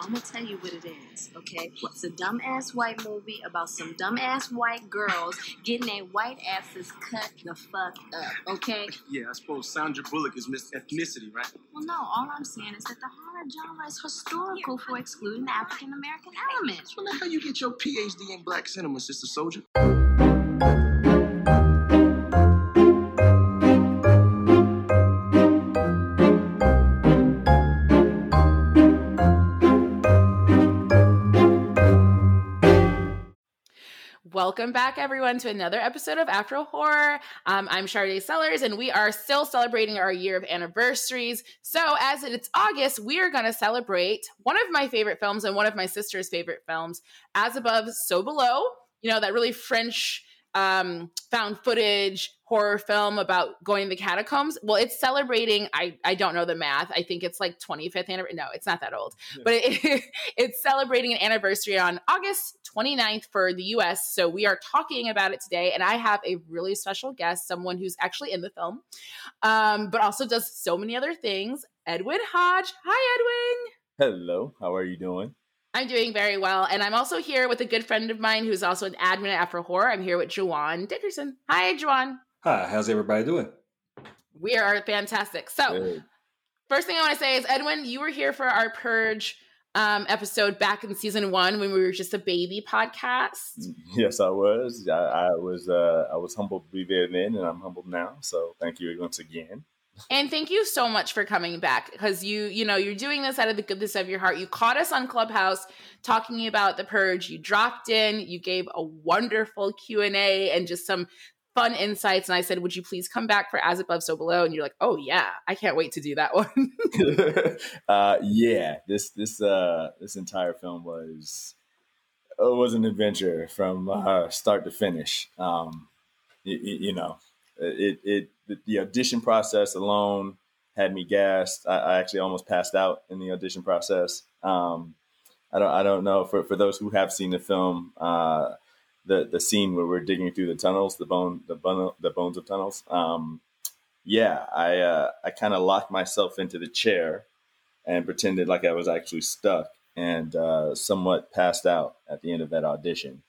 I'm gonna tell you what it is, okay? It's a dumbass white movie about some dumbass white girls getting their white asses cut the fuck up, okay? Yeah, I suppose Sandra Bullock is Miss Ethnicity, right? Well, no, all I'm saying is that the horror genre is historical for excluding African American element. Well, how you get your PhD in black cinema, Sister Soldier? Welcome back, everyone, to another episode of Afro Horror. Um, I'm Sharday Sellers, and we are still celebrating our year of anniversaries. So, as it's August, we are going to celebrate one of my favorite films and one of my sister's favorite films, As Above, So Below. You know, that really French um, found footage horror film about going to the catacombs. Well, it's celebrating. I I don't know the math. I think it's like 25th anniversary. No, it's not that old, yeah. but it, it's celebrating an anniversary on August 29th for the U.S. So we are talking about it today, and I have a really special guest, someone who's actually in the film, um, but also does so many other things. Edwin Hodge. Hi, Edwin. Hello. How are you doing? I'm doing very well. And I'm also here with a good friend of mine who's also an admin at Afro Horror. I'm here with Juwan Dickerson. Hi, Juwan. Hi, how's everybody doing? We are fantastic. So, good. first thing I want to say is, Edwin, you were here for our Purge um, episode back in season one when we were just a baby podcast. Yes, I was. I, I was. Uh, I was humbled to be there then, and I'm humbled now. So, thank you once again and thank you so much for coming back because you you know you're doing this out of the goodness of your heart. You caught us on clubhouse talking about the purge. You dropped in. You gave a wonderful q&a and just some fun insights. And i said would you please come back for as above so below? And you're like oh yeah. I can't wait to do that one. Uh, yeah. This this uh this entire film was it was an adventure from uh, start to finish. Um you know it it the, audition process alone had me gassed. I, I, actually almost passed out in the audition process. Um, I don't I don't know for, for those who have seen the film, uh, the the scene where we're digging through the tunnels, the bone the bone the bones of tunnels. Um, yeah, I uh, I kind of locked myself into the chair and pretended like I was actually stuck and uh, somewhat passed out at the end of that audition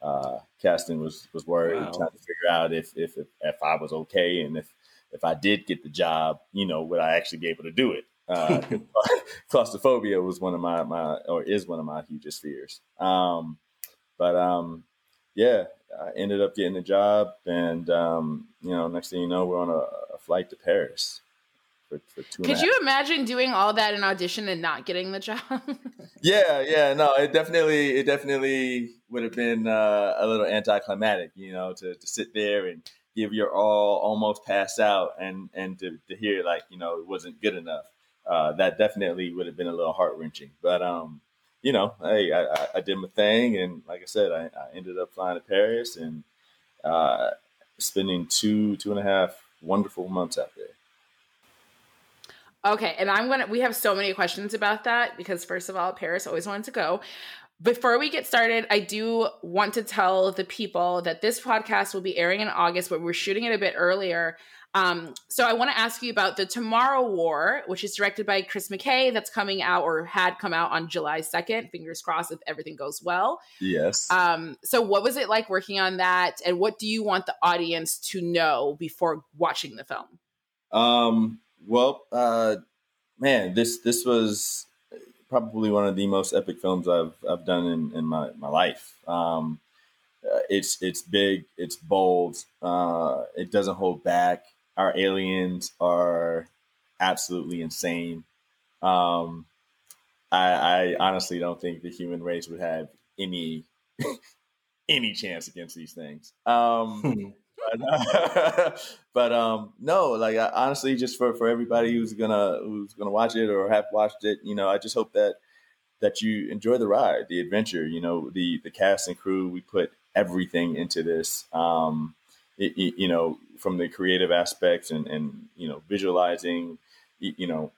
uh, casting was was worried, wow. trying to figure out if, if, if if I was okay and if if I did get the job, you know, would I actually be able to do it? Uh, claustrophobia was one of my my or is one of my hugest fears. Um, but um, yeah, I ended up getting the job, and um, you know, next thing you know, we're on a, a flight to Paris for, for two. Could you imagine doing all that in audition and not getting the job? yeah, yeah, no, it definitely, it definitely would have been uh, a little anticlimactic, you know, to, to sit there and give your all, almost pass out, and and to, to hear like you know it wasn't good enough. Uh, that definitely would have been a little heart wrenching, but um, you know, hey, I, I, did my thing, and like I said, I, I ended up flying to Paris and uh, spending two two and a half wonderful months out there. Okay, and I'm gonna. We have so many questions about that because first of all, Paris always wanted to go. Before we get started, I do want to tell the people that this podcast will be airing in August, but we're shooting it a bit earlier. Um, so I want to ask you about the Tomorrow War, which is directed by Chris McKay, that's coming out or had come out on July 2nd. Fingers crossed if everything goes well. Yes. Um, so what was it like working on that, and what do you want the audience to know before watching the film? Um, well, uh, man, this this was probably one of the most epic films I've I've done in, in my my life. Um, uh, it's it's big, it's bold, uh, it doesn't hold back. Our aliens are absolutely insane. Um, I, I honestly don't think the human race would have any any chance against these things. Um, hmm but, um, no, like I, honestly, just for, for everybody who's gonna who's gonna watch it or have watched it, you know, I just hope that that you enjoy the ride, the adventure. You know, the the cast and crew. We put everything into this. Um, it, it, you know, from the creative aspects and and you know, visualizing, you, you know,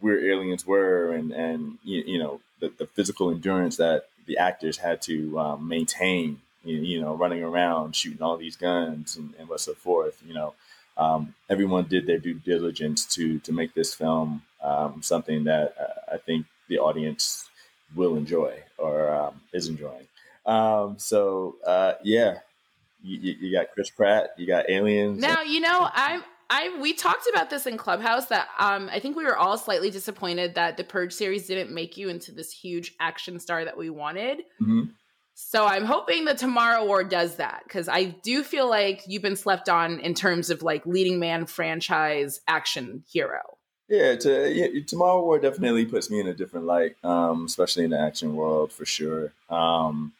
where aliens were and and you, you know the, the physical endurance that the actors had to um, maintain you know, running around shooting all these guns and, and so forth. You know, um, everyone did their due diligence to to make this film um, something that uh, I think the audience will enjoy or um, is enjoying. Um, so uh, yeah, you, you, got Chris Pratt, you got Aliens. Now you know I'm. I we talked about this in Clubhouse that um, I think we were all slightly disappointed that the Purge series didn't make you into this huge action star that we wanted. Mm-hmm. So I'm hoping the Tomorrow War does that because I do feel like you've been slept on in terms of like leading man franchise action hero. Yeah, to, yeah, Tomorrow War definitely puts me in a different light, um, especially in the action world for sure. Um,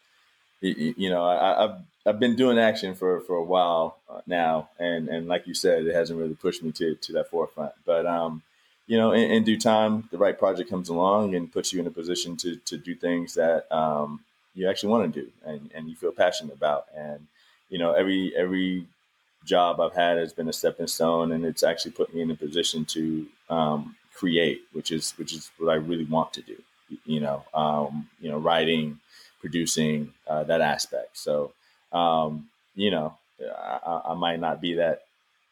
you, you know, I, have I've been doing action for, for a while uh, now, and, and like you said, it hasn't really pushed me to, to that forefront. But um, you know, in, in, due time, the right project comes along and puts you in a position to to do things that um, you actually want to do and, and you feel passionate about. And you know, every every job I've had has been a stepping stone, and it's actually put me in a position to um, create, which is which is what I really want to do. You know, um, you know, writing, producing, uh, that aspect. So, um, you know, I, I, might not be that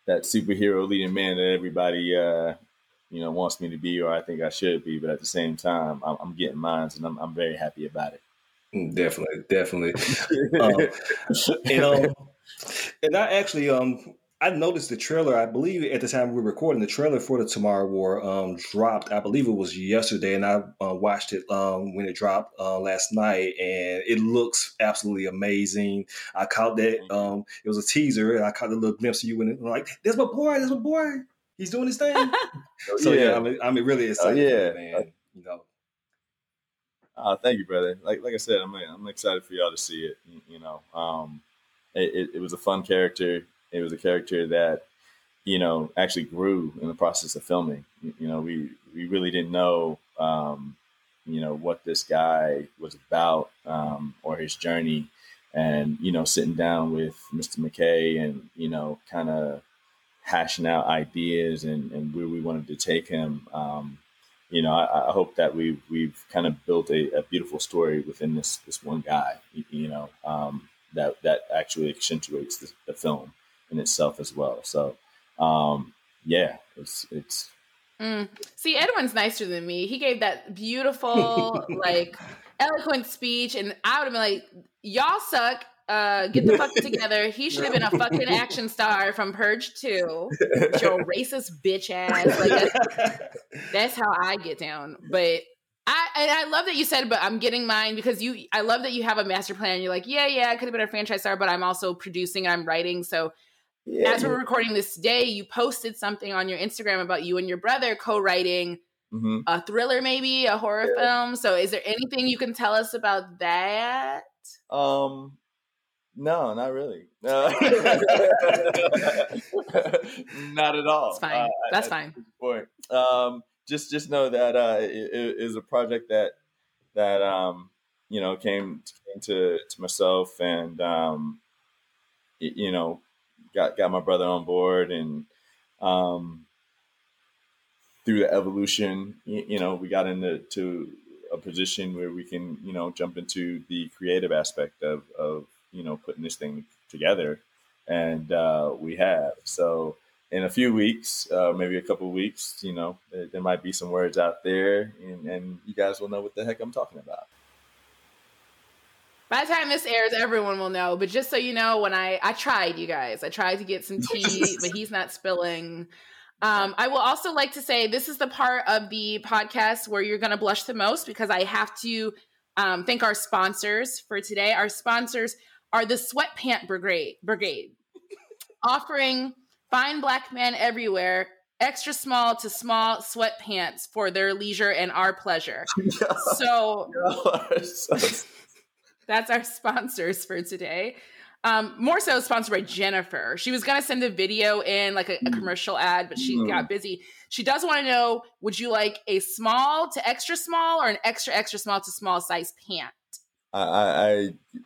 that superhero leading man that everybody uh, you know wants me to be, or I think I should be. But at the same time, I'm, I'm getting mine, and I'm, I'm very happy about it. Definitely, definitely. um, and um, and I actually um I noticed the trailer. I believe at the time we were recording, the trailer for the Tomorrow War um, dropped. I believe it was yesterday, and I uh, watched it um, when it dropped uh, last night, and it looks absolutely amazing. I caught that. Um, it was a teaser, and I caught a little glimpse of you, and I'm like, "There's my boy! There's my boy! He's doing his thing." so yeah, yeah I'm, I'm really oh, excited. yeah, it, man. You know. Uh, thank you, brother. Like like I said, I'm I'm excited for y'all to see it. You know, um, it, it, it was a fun character it was a character that, you know, actually grew in the process of filming. You know, we we really didn't know, um, you know, what this guy was about um, or his journey, and you know, sitting down with Mr. McKay and you know, kind of hashing out ideas and, and where we wanted to take him. Um, you know, I, I, hope that we've we've kind of built a, a, beautiful story within this this one guy. You, know, um, that that actually accentuates the, the, film in itself as well. So, um, yeah, it's it's. Mm. See, Edwin's nicer than me. He gave that beautiful, like, eloquent speech, and I would have been like, "Y'all suck." Uh, get the fuck together. He should have been a fucking action star from Purge 2. Your racist bitch ass. Like that's, that's how I get down. But I and I love that you said, but I'm getting mine because you. I love that you have a master plan. You're like, yeah, yeah, I could have been a franchise star, but I'm also producing and I'm writing. So yeah, as we're recording this day, you posted something on your Instagram about you and your brother co-writing mm-hmm. a thriller, maybe a horror yeah. film. So, is there anything you can tell us about that? Um, no, not really. No. not at all. That's fine. Uh, That's fine. Point. Um, just just know that uh, it, it is a project that that um, you know came, came to to myself and um, you know got got my brother on board, and um, through the evolution, you, you know, we got into to a position where we can, you know, jump into the creative aspect of of you know putting this thing together, and uh, we have so in a few weeks, uh, maybe a couple weeks, you know, there, there, might be some words out there, and, and, you guys will know what the heck I'm talking about. By the time this airs, everyone will know. But just so you know, when I I tried, you guys, I tried to get some tea, but he's not spilling. Um, I will also like to say this is the part of the podcast where you're going to blush the most because I have to um, thank our sponsors for today. Our sponsors are the Sweatpant Brigade, Brigade, offering fine black men everywhere extra small to small sweatpants for their leisure and our pleasure. so. That's our sponsors for today. Um, more so sponsored by Jennifer. She was gonna send a video in like a, a commercial ad, but she mm. got busy. She does want to know: Would you like a small to extra small, or an extra extra small to small size pant? I, I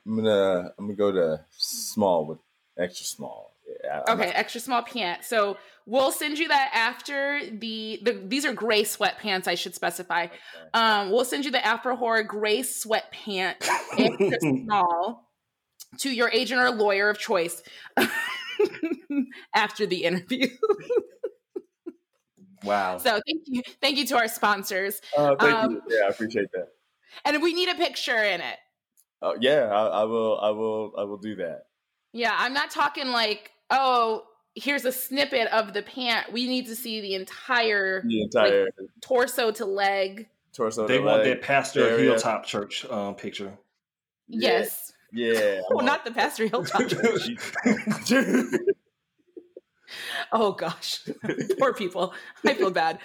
I'm gonna I'm gonna go to small with extra small. Yeah, okay, extra small pant. So we'll send you that after the, the these are gray sweatpants. I should specify. Okay. Um, we'll send you the Afro Horror gray sweatpant extra small to your agent or lawyer of choice after the interview. wow. So thank you, thank you to our sponsors. Oh, thank um, you. Yeah, I appreciate that. And we need a picture in it. Oh yeah, I, I will. I will. I will do that. Yeah, I'm not talking like, oh, here's a snippet of the pant. We need to see the entire, The entire like, torso to leg. torso. They to want leg that pastor area. hilltop church um, picture. Yes. Yeah. Oh, not the Pastor Hilltop. oh gosh, poor people. I feel bad.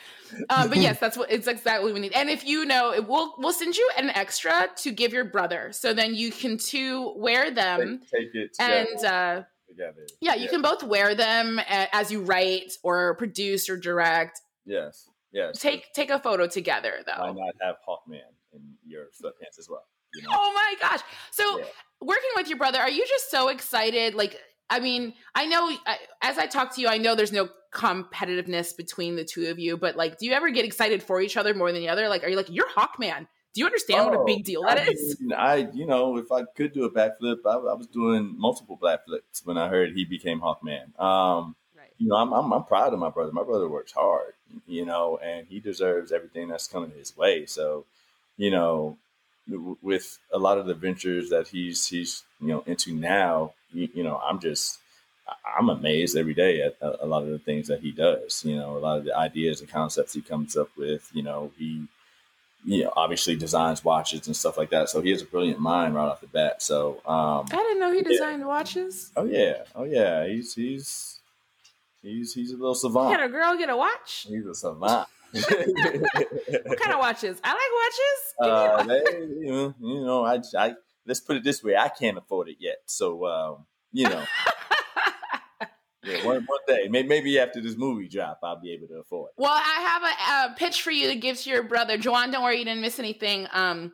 Um, but yes, that's what it's exactly what we need. And if you know, it, we'll we'll send you an extra to give your brother, so then you can too wear them. take, take it. And uh, together. yeah, you can both wear them as you write or produce or direct. Yes. Yes. Take take a photo together though. Why not have Hawkman in your sweatpants as well? You know? Oh my gosh! So Yeah. working with your brother, are you just so excited? Like, I mean, I know I- as I talk to you, I know there's no competitiveness between the two of you, but like, do you ever get excited for each other more than the other? Like, are you like, you're Hawkman? Do you understand what a Oh, big deal that I is? mean, I, you know, if I could do a backflip, I, I was doing multiple backflips when I heard he became Hawkman. Um, Right. you know, I'm, I'm I'm proud of my brother. My brother works hard, you know, and he deserves everything that's coming his way. So, you know, with a lot of the ventures that he's he's you know into now, you, you know, I'm just I'm amazed every day at a, a lot of the things that he does. You know, a lot of the ideas and concepts he comes up with. You know, he you know obviously designs watches and stuff like that. So he has a brilliant mind right off the bat. So um, I didn't know he Yeah. designed watches. oh yeah, oh yeah, he's he's he's he's a little savant. Can a girl get a watch? He's a savant. What kind of watches? I like watches. Uh, they, you, know, you know, I, I let's put it this way: I can't afford it yet. So um, you know, yeah, one, one day, maybe after this movie drop, I'll be able to afford. It. Well, I have a, a pitch for you to give to your brother. Joanne, don't worry, you didn't miss anything. Um,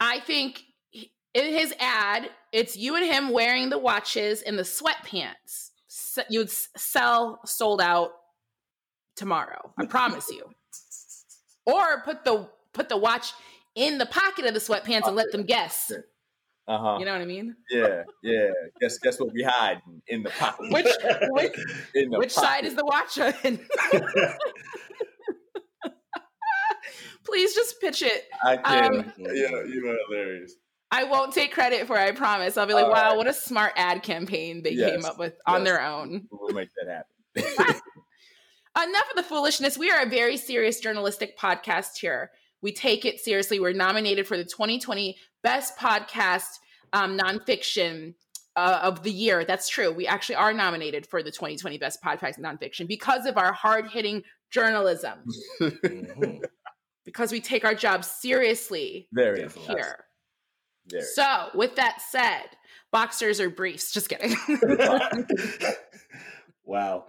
I think in his ad, it's you and him wearing the watches and the sweatpants. S- You'd sell sold out tomorrow. I promise you. Or put the put the watch in the pocket of the sweatpants and let them guess. Uh huh. You know what I mean? Yeah, yeah. Guess guess what we hide in the pocket. Which which, in the which side is the watch on? Please just pitch it. I can. um, yeah, you are hilarious. I won't take credit for it, I promise. I'll be like, All wow, right. what a smart ad campaign they Yes, came up with on yes. their own. We'll make that happen. Enough of the foolishness. We are a very serious journalistic podcast here. We take it seriously. We're nominated for the 2020 Best Podcast um, Nonfiction uh, of the Year. That's true. We actually are nominated for the 2020 Best Podcast Nonfiction because of our hard hitting journalism, Mhm. because we take our job seriously Very here. Very. So, with that said, boxers or briefs? Just kidding. wow.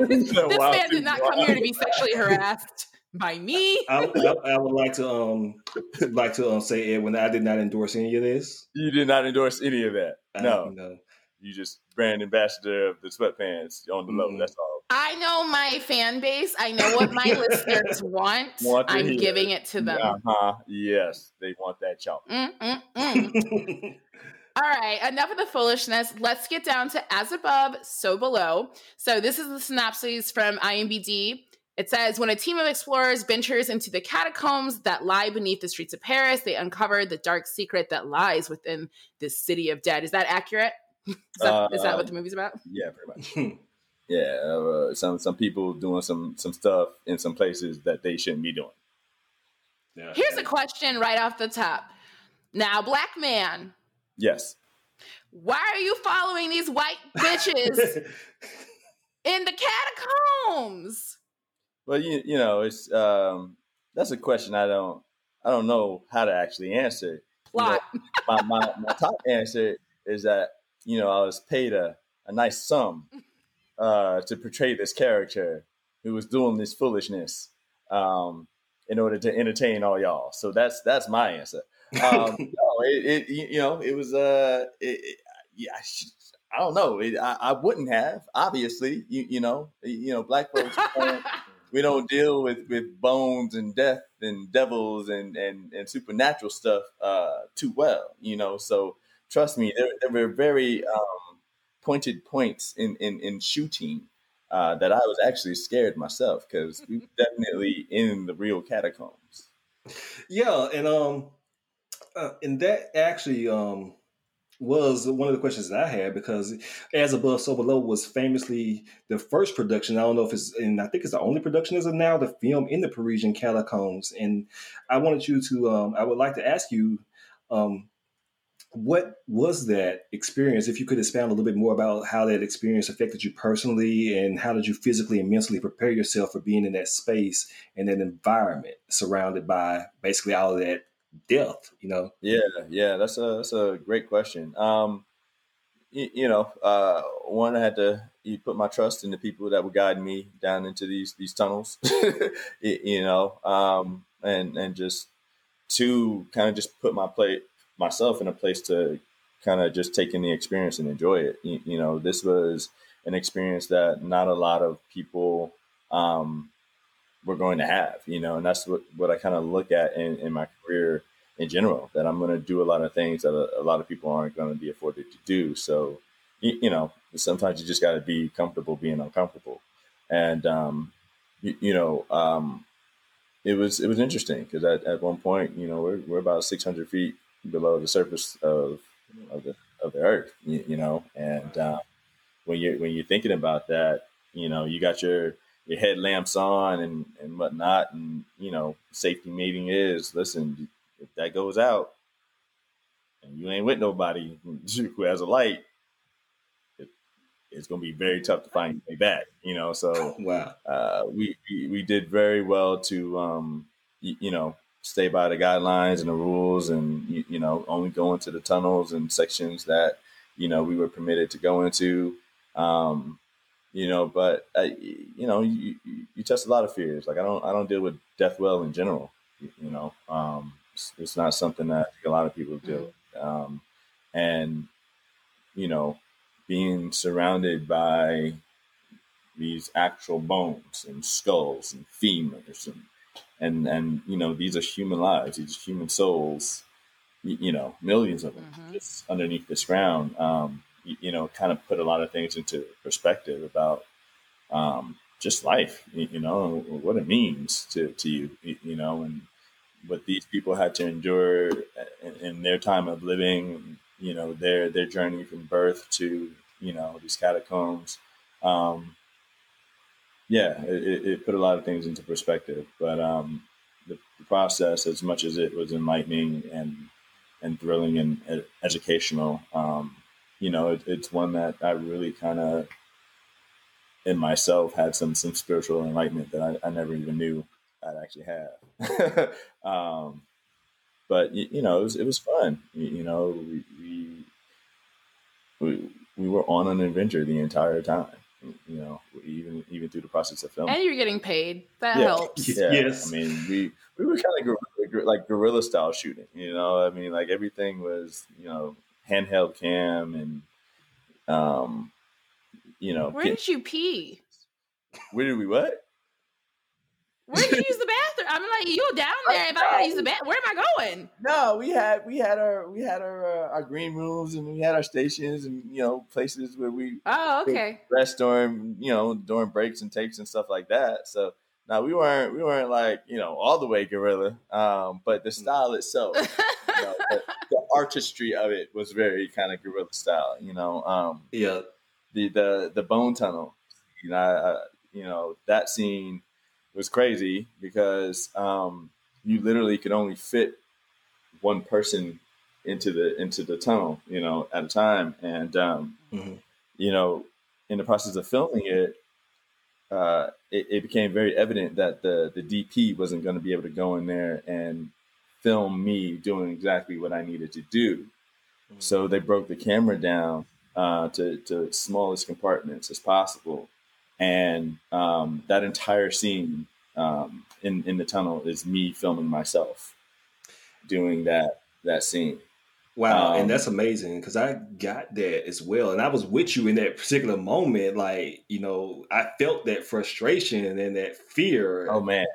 this Wow, man did not come here to be sexually harassed by me. I, I, I would like to um like to um, say Edwin, I did not endorse any of this. You did not endorse any of that. No, no. you just brand ambassador of the sweatpants on the low. Mhm. That's all. I know my fan base. I know what my listeners want. Want I'm hear. giving it to them. Uh huh. Yes, they want that chalk. Mm. All right, enough of the foolishness. Let's get down to as above, so below. So, this is the synopsis from IMBD. It says When a team of explorers ventures into the catacombs that lie beneath the streets of Paris, they uncover the dark secret that lies within this city of dead. Is that accurate? Is that Uh, what the movie's about? Yeah, pretty much. Yeah, uh, some some people doing some some stuff in some places that they shouldn't be doing. Yeah. Here's a question right off the top. Now, black man, Yes. why are you following these white bitches in the catacombs? Well, you you know, it's um that's a question I don't I don't know how to actually answer. Plot. My my, my top answer is that you know I was paid a, a nice sum uh, to portray this character who was doing this foolishness um, in order to entertain all y'all. So that's that's my answer. Um, no, it, it you know it was uh it, yeah. I I don't know. It, I, I wouldn't have, obviously. You, you know, you know, black folks. don't- we don't deal with with bones and death and devils and and, and supernatural stuff uh too well you know? So trust me there, there were very um pointed points in in, in shooting uh that i was actually scared myself because we were definitely in the real catacombs. Yeah, and um, uh, and that actually um was one of the questions that I had because As Above, So Below was famously the first production. I don't know if it's, and I think it's the only production as of now, the film in the Parisian catacombs. And I wanted you to, um, I would like to ask you, um, what was that experience? If you could expand a little bit more about how that experience affected you personally, and how did you physically and mentally prepare yourself for being in that space and that environment, surrounded by basically all of that death? You know? Yeah, yeah, that's a that's a great question. Um, you, you know, uh, one I had to you put my trust in the people that would guide me down into these these tunnels. you know, um, and and just to kind of just put my plate myself in a place to kind of just take in the experience and enjoy it. You, you, know, this was an experience that not a lot of people um, were going to have, you know, and that's what, what I kind of look at in, in my career in general, that I'm going to do a lot of things that a, a lot of people aren't going to be afforded to do. So, you, you know, sometimes you just got to be comfortable being uncomfortable. And, um, you, you know, um, it was, it was interesting because at, at one point, you know, we're, we're about 600 feet below the surface of of the of the earth, you, you know. And uh, when you're, when you're thinking about that, you know, you got your your headlamps on and and whatnot, and you know, safety meeting is listen, if that goes out, and you ain't with nobody who has a light, it, it's going to be very tough to find your way back. You know, so wow, uh, we, we we did very well to um, you, you know stay by the guidelines and the rules and you, you, know only go into the tunnels and sections that you know we were permitted to go into um, you know but uh, you know you, you, test a lot of fears. Like i don't i don't deal with death well in general you, you know um, it's, it's, not something that a lot of people deal with um, and you know being surrounded by these actual bones and skulls and femurs and and and you know these are human lives these are human souls you, you know millions of them mm-hmm. just underneath this ground. Um, you, know kind of put a lot of things into perspective about um, just life you, know what it means to, to you you know and what these people had to endure in, in their time of living you know their their journey from birth to you know these catacombs um, yeah, it, it, put a lot of things into perspective. But um, the, the, process, as much as it was enlightening and and thrilling and educational, um, you know, it, it's one that I really kind of in myself had some some spiritual enlightenment that I, I never even knew I'd actually have. um, but you, you, know, it was it was fun. You, you know, we, we we we were on an adventure the entire time you know, even even through the process of filming. And you're getting paid. That yeah. helps. Yeah. Yes. I mean, we we were kind of like guerrilla style shooting. You know, I mean, like everything was you know handheld cam and um, you know. Where get, did you pee? Where did we what? Where did you use the bathroom? I'm like, you down there. If I gotta use the bathroom, where am I going? No, we had we had our we had our uh, our green rooms and we had our stations and you know places where we oh okay rest during you know during breaks and takes and stuff like that. So now we weren't we weren't like you know all the way guerrilla, um, but the mm. style itself, you know, the, the, artistry of it was very kind of guerrilla style. You know, um, yeah, the the the bone tunnel, you know, I, you know that scene was crazy because um, you literally could only fit one person into the into the tunnel, you know, at a time. And um, mm-hmm. you know, in the process of filming it, uh, it, it, became very evident that the the DP wasn't going to be able to go in there and film me doing exactly what I needed to do. Mm-hmm. So they broke the camera down uh, to to smallest compartments as possible, and um, that entire scene um, in in the tunnel is me filming myself doing that that scene. Wow, um, and that's amazing because I got that as well, and I was with you in that particular moment. Like you know, I felt that frustration and that fear. Oh man,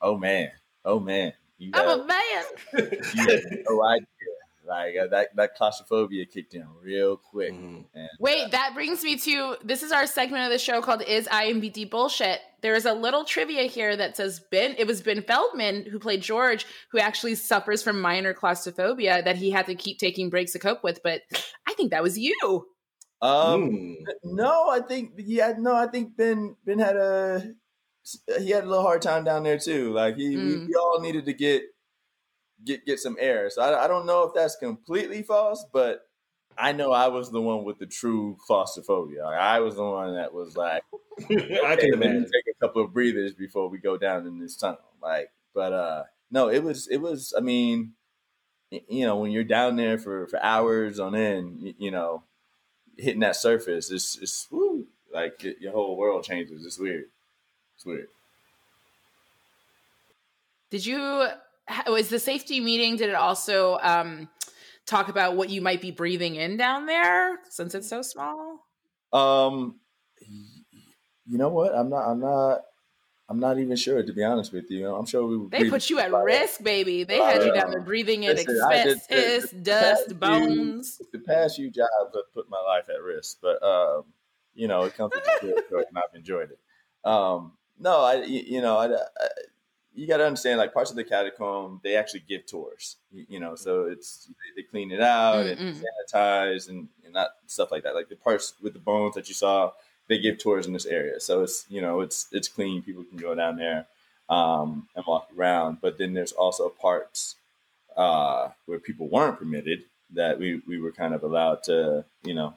oh man, oh man. You I'm a man. you have no idea. Like uh, that that claustrophobia kicked in real quick. Mhm. And Wait, that brings me to this is our segment of the show called Is IMBD Bullshit? There is a little trivia here that says Ben, it was Ben Feldman who played George, who actually suffers from minor claustrophobia that he had to keep taking breaks to cope with. But I think that was you. um, Mm. no, I think yeah, no, I think Ben Ben had a he had a little hard time down there too. Like he, we, Mm. we all needed to get get get some air. So I, I don't know if that's completely false, but I know I was the one with the true claustrophobia. Like, I was the one that was like, I can let imagine. take a couple of breathers before we go down in this tunnel. Like, but uh, no, it was it was. I mean, you know, when you're down there for for hours on end, you, you know, hitting that surface, it's it's woo, like y- your whole world changes. It's weird. Weird. Did you was the safety meeting? Did it also um, talk about what you might be breathing in down there since it's so small? Um, you know what? I'm not. I'm not. I'm not even sure to be honest with you. I'm sure we. would They put you at risk, baby. They had you down there breathing in Listen, I did- asbestos, dust, bones. the past few jobs have put my life at risk, but um, you know, it comes with the territory, and I've enjoyed it. Um, no, I, you know, I, I, you got to understand, like parts of the catacomb, they actually give tours. You, you know, so it's they, clean it out and Mm-mm. sanitize and, and not stuff like that. Like the parts with the bones that you saw, they give tours in this area, so it's you know, it's it's clean. People can go down there um, and walk around. But then there's also parts uh, where people weren't permitted that we, we were kind of allowed to, you know,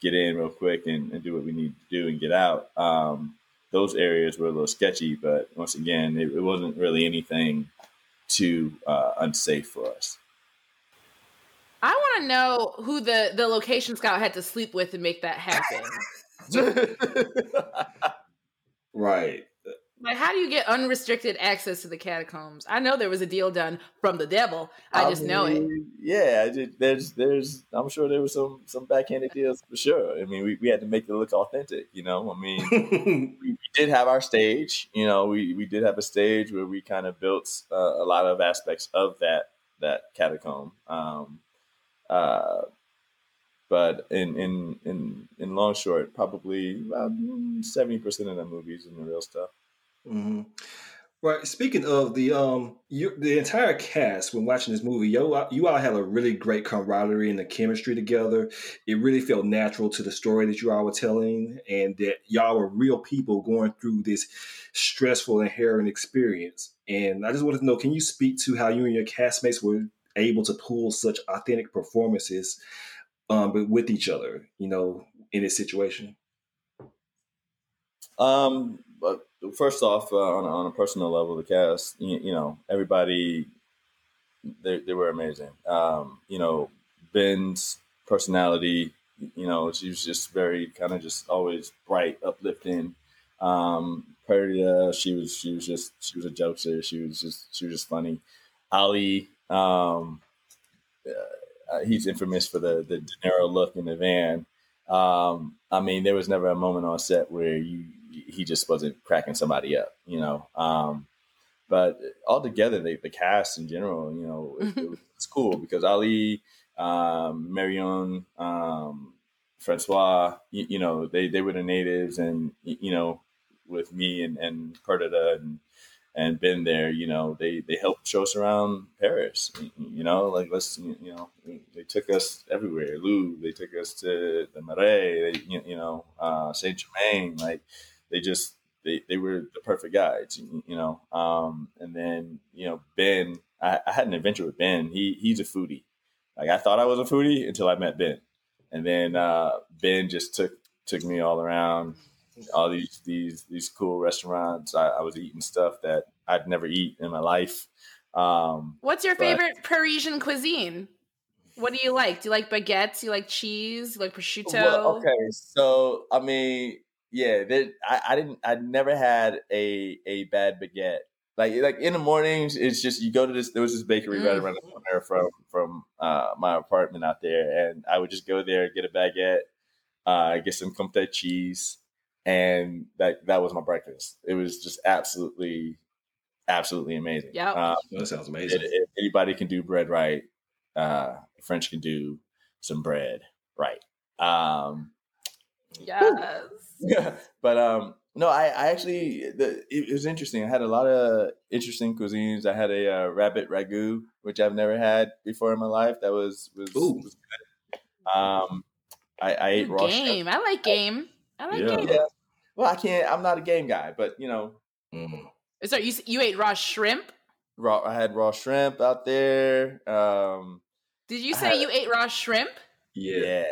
get in real quick and, and do what we need to do and get out. Um, those areas were a little sketchy, but once again, it, it wasn't really anything too uh, unsafe for us. I want to know who the the location scout had to sleep with to make that happen. Right. Like, how do you get unrestricted access to the catacombs? I know there was a deal done from the devil. I just know it. Yeah, I did- there's, there's, I'm sure there was some, some backhanded deals for sure. I mean, we, we had to make it look authentic, you know. I mean, we, we did have our stage. You know, we, we did have a stage where we kind of built uh, a lot of aspects of that that catacomb. Um, uh, but in in in in long short, probably about seventy percent of the movies and the real stuff. Hmm Right. Speaking of the um, you, the entire cast when watching this movie, yo, you all had a really great camaraderie and the chemistry together. It really felt natural to the story that you all were telling, and that y'all were real people going through this stressful and harrowing experience. And I just wanted to know, can you speak to how you and your castmates were able to pull such authentic performances, um, with each other, you know, in this situation? Um, but first off, uh, on, a- on a personal level, the cast, you, you know, everybody, they, they were amazing. Um, you know, Ben's personality, you know, she was just very kind of just always bright, uplifting. Um, Perdita, she was, she was just, she was a jokester. She was just, she was just funny. Ali, um, uh, he's infamous for the the De Niro look in the van. Um, I mean, there was never a moment on set where you he just wasn't cracking somebody up, you know. Um, but altogether, the, the cast in general, you know, it, it was, it's cool because Ali, um, Marion, um, Francois, you, you know, they, they were the natives, and you know, with me and and Perdita and and Ben there, you know, they they helped show us around Paris. You know, like let's you know, they took us everywhere. Louvre, they took us to the Marais, they, you you know, uh, Saint Germain. Like they just they, they were the perfect guides. You know, um, and then you know Ben. I, I had an adventure with Ben. He he's a foodie. Like I thought I was a foodie until I met Ben, and then uh, Ben just took took me all around all these these these cool restaurants. I, I was eating stuff that I'd never eat in my life. Um, What's your But- favorite Parisian cuisine? What do you like? Do you like baguettes? Do you like cheese? Do you like prosciutto? well, okay, so I mean, yeah, there, I, I didn't. I never had a a bad baguette. Like like in the mornings, it's just you go to this. There was this bakery right Mm. around the corner from from uh, my apartment out there, and I would just go there get a baguette, uh, get some comté cheese, and that that was my breakfast. It was just absolutely, absolutely amazing. Yeah, Um, That sounds amazing. if if anybody can do bread right, uh, French can do some bread right. Um, Yes. Yeah, but um, no, I, I actually the it, it was interesting. I had a lot of interesting cuisines. I had a uh, rabbit ragu, which I've never had before in my life. That was was, was good. Um, I, I ate Ooh, raw shrimp. game. I like game. I like Yeah. game. Yeah. Well, I can't. I'm not a game guy, but you know, Mm. So you you ate raw shrimp? raw. I had raw shrimp out there. Um, Did you say had- you ate raw shrimp? Yeah.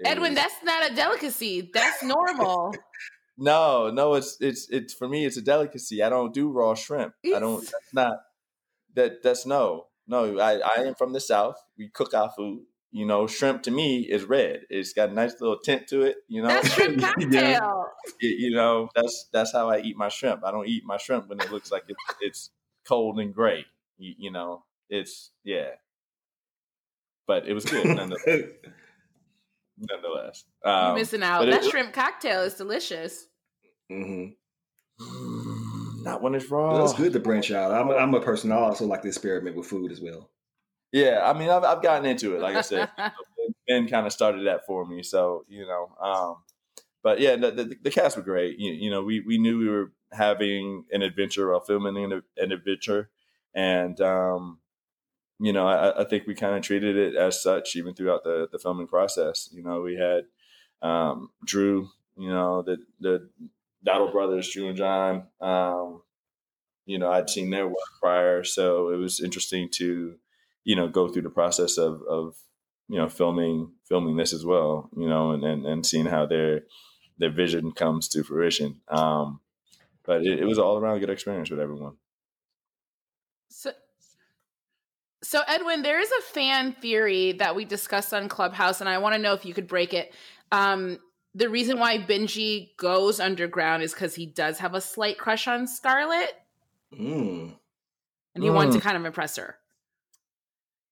Yeah. it Edwin, was- that's not a delicacy. That's normal. no, no. It's it's it's for me. It's a delicacy. I don't do raw shrimp. I don't. That's not. That that's no no. I I am from the south. We cook our food. You know, shrimp to me is red. It's got a nice little tint to it. You know, That's shrimp cocktail. It- you know that's that's how I eat my shrimp. I don't eat my shrimp when it looks like it's it's cold and gray. You, you know, it's yeah. But it was good nonetheless. nonetheless. You're Um, missing out. but it- That shrimp cocktail is delicious. hmm not when it's raw. It's good to branch out. I'm, I'm a person. I also like to experiment with food as well. Yeah, I mean, I've, I've gotten into it. Like I said, Ben kind of started that for me. So you know, um, but yeah, the, the, the cast were great. You, you know, we we knew we were having an adventure or filming an, an adventure, and um, you know, I, I think we kind of treated it as such even throughout the the filming process. You know, we had um, Drew, you know, the the Dowdle brothers, Drew and John. Um, you know, I'd seen their work prior, so it was interesting to you know go through the process of of you know filming filming this as well you know and and, and seeing how their their vision comes to fruition um but it, it was all around a good experience with everyone So, so Edwin, there is a fan theory that we discussed on Clubhouse, and I want to know if you could break it. Um, the reason why Benji goes underground is because he does have a slight crush on Scarlett, Mm. and he wants Mm. to kind of impress her.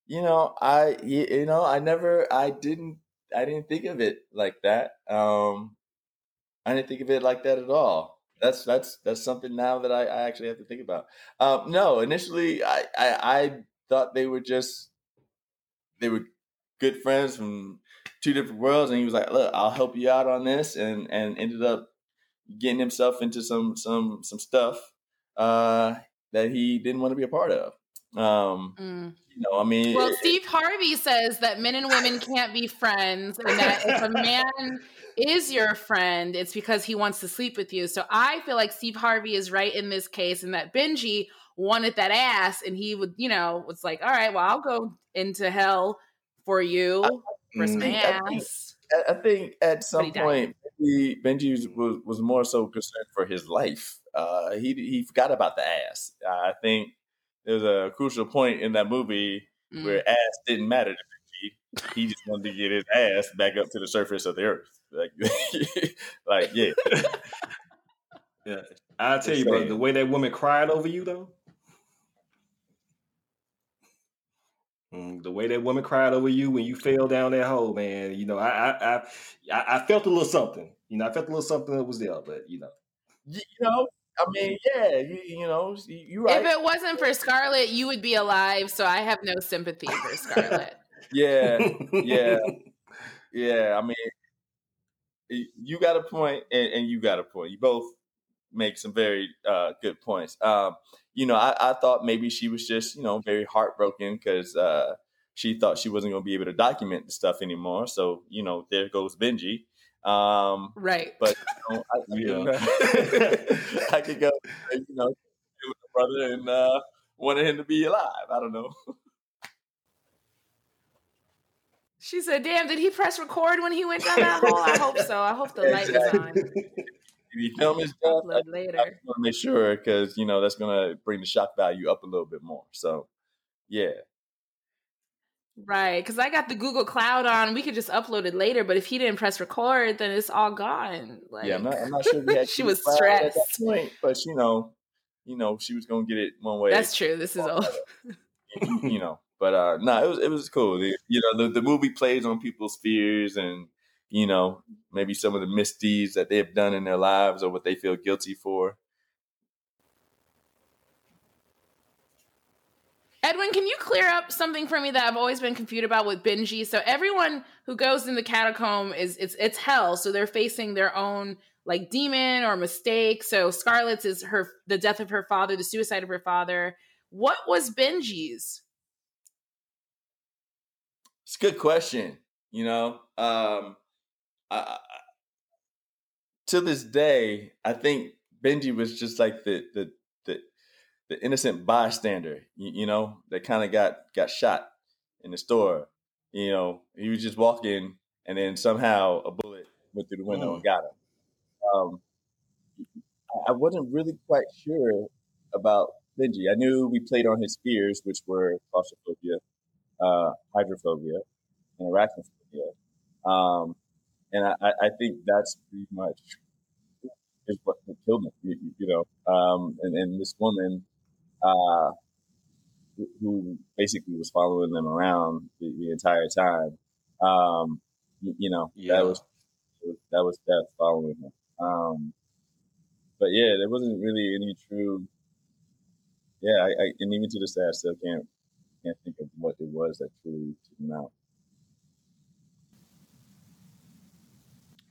you know i you, you know i never i didn't i didn't think of it like that um i didn't think of it like that at all that's that's that's something now that i, I actually have to think about um no initially I, I i thought they were just they were good friends from two different worlds and he was like look i'll help you out on this and and ended up getting himself into some some some stuff uh that he didn't want to be a part of um Mm. you know i mean Well, it- Steve Harvey says that men and women can't be friends, and that if a man is your friend, it's because he wants to sleep with you. So I feel like Steve Harvey is right in this case, and that Benji wanted that ass, and he would, you know, was like, "All right, well, I'll go into hell for you for some. I think- ass." I- I think at some point Benji, Benji was, was more so concerned for his life. Uh, he he forgot about the ass. Uh, I think there's a crucial point in that movie Mm. where ass didn't matter to Benji. He just wanted to get his ass back up to the surface of the earth. Like, like yeah, Yeah. I'll tell you, bro, the way that woman cried over you, though. Mm, the way that woman cried over you when you fell down that hole, man. You know, I, I, I, I I felt a little something. You know, I felt a little something that was there, but you know, you, you know. I mean, yeah, you, you know, you, you right. If it wasn't for Scarlett, you would be alive. So I have no sympathy for Scarlett. yeah, yeah. Yeah, I mean, you got a point, and, and you got a point. You both make some very uh, good points. Um, you know, I, I thought maybe she was just, you know, very heartbroken because uh, she thought she wasn't going to be able to document the stuff anymore. So, you know, there goes Benji. Um, right. but you know, I, Yeah. I could go, you know, with the brother and uh, wanted him to be alive. I don't know. She said, "Damn, did he press record when he went down that hole? I hope so. I hope the light was on. He film his stuff? Upload I later." just want to make sure because you know that's going to bring the shock value up a little bit more. So, yeah, Right, because I got the Google Cloud on. We could just upload it later, but if he didn't press record, then it's all gone. Like, yeah. I'm not. I'm not sure. We she was Cloud at that stressed. point, but you know, you know, she was going to get it one way. That's true. This is old. you know. But uh no, it was it was cool. The- you know, the, the movie plays on people's fears and you know maybe some of the misdeeds that they've done in their lives or what they feel guilty for. Edwin, can you clear up something for me that I've always been confused about with Benji? So everyone who goes in the catacomb is it's it's hell, so they're facing their own like demon or mistake. So Scarlett's is her the death of her father, the suicide of her father. What was Benji's? It's a good question. You know, um, I, to this day, I think Benji was just like the the the, the innocent bystander. You, you know, that kind of got got shot in the store. You know, he was just walking, and then somehow a bullet went through the window Mm. and got him. Um, I wasn't really quite sure about Benji. I knew we played on his fears, which were claustrophobia, uh, hydrophobia, and arachnophobia. Um, and I, I think that's pretty much is what killed him. You, you- know, um, and, and this woman, uh, who- basically was following them around the, the entire time. Um, you, you know, Yeah. that was that was death following him. Um, but yeah, there wasn't really any true. Yeah, I, I and even to this day, I still can't can't think of what it was that truly took him out.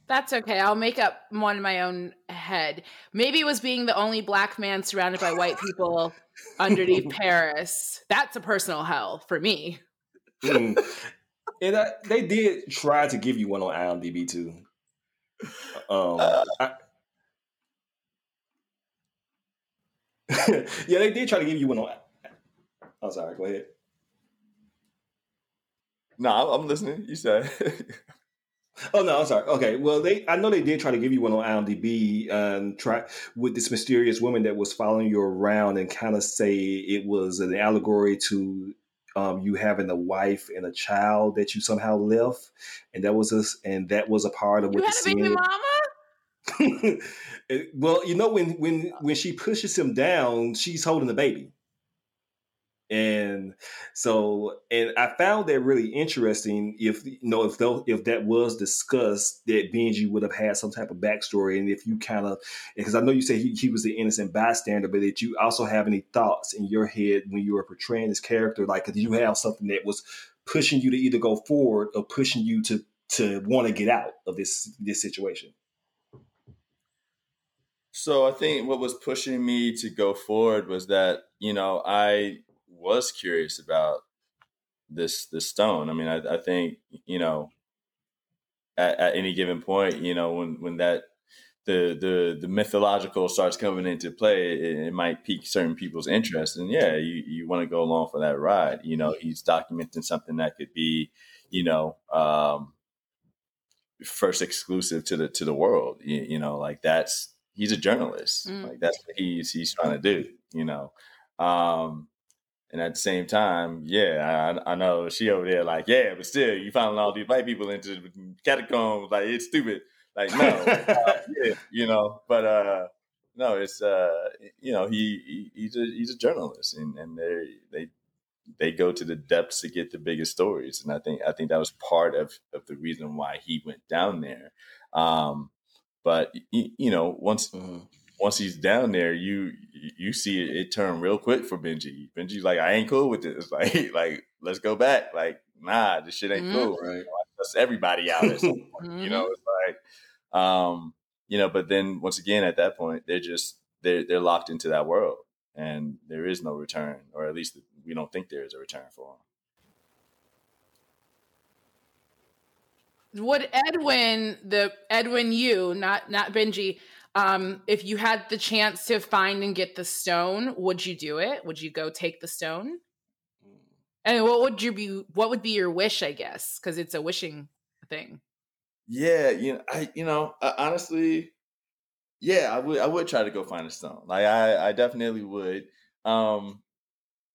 That's okay. I'll make up one in my own head. Maybe it was being the only black man surrounded by white people underneath Paris. That's a personal hell for me. Mm. and I, they did try to give you one on IMDb too. Um, I- yeah, they did try to give you one on. I'm sorry. Go ahead. No, I'm, I'm listening. You said. Oh no, I'm sorry. Okay, well, they I know they did try to give you one on IMDb and try with this mysterious woman that was following you around and kind of say it was an allegory to um, you having a wife and a child that you somehow left, and that was a, and that was a part of what You had the a baby mama? Well, you know when when when she pushes him down, she's holding the baby. And so, and I found that really interesting. If you know, if though, if that was discussed, that Benji would have had some type of backstory, and if you kind of, because I know you say he, he was the innocent bystander, but did you also have any thoughts in your head when you were portraying this character? Like, did you have something that was pushing you to either go forward or pushing you to to want to get out of this this situation? So I think what was pushing me to go forward was that you know I was curious about this this stone. I mean, I, I think you know at, at any given point, you know when when that the the the mythological starts coming into play, it, it might pique certain people's interest, and yeah, you you want to go along for that ride. You know, he's documenting something that could be, you know. Um, first exclusive to the to the world you, you know like that's he's a journalist Mm. like that's what he's he's trying to do you know um and at the same time yeah I, I know she over there like yeah but still you found all these white people into the catacombs like it's stupid. Like no uh, yeah you know but uh no it's uh you know he, he he's a he's a journalist and and they they they go to the depths to get the biggest stories. And i think i think that was part of of the reason why he went down there. Um but you, you know once Mhm. Once he's down there you you see it, it turn real quick for benji. Benji's like i ain't cool with this. Like like let's go back. Like nah this shit ain't Mhm. cool Right. Let's everybody out at some point, you know it's like um you know but then once again at that point they're just they're they're locked into that world and there is no return or at least we don't think there is a return for them Would Edwin, the Edwin you, not not Benji, um, if you had the chance to find and get the stone, would you do it? Would you go take the stone? And what would you be? What would be your wish? I guess because it's a wishing thing. Yeah, you know, I you know, I, honestly, yeah, I would I would try to go find a stone. Like I I definitely would. Um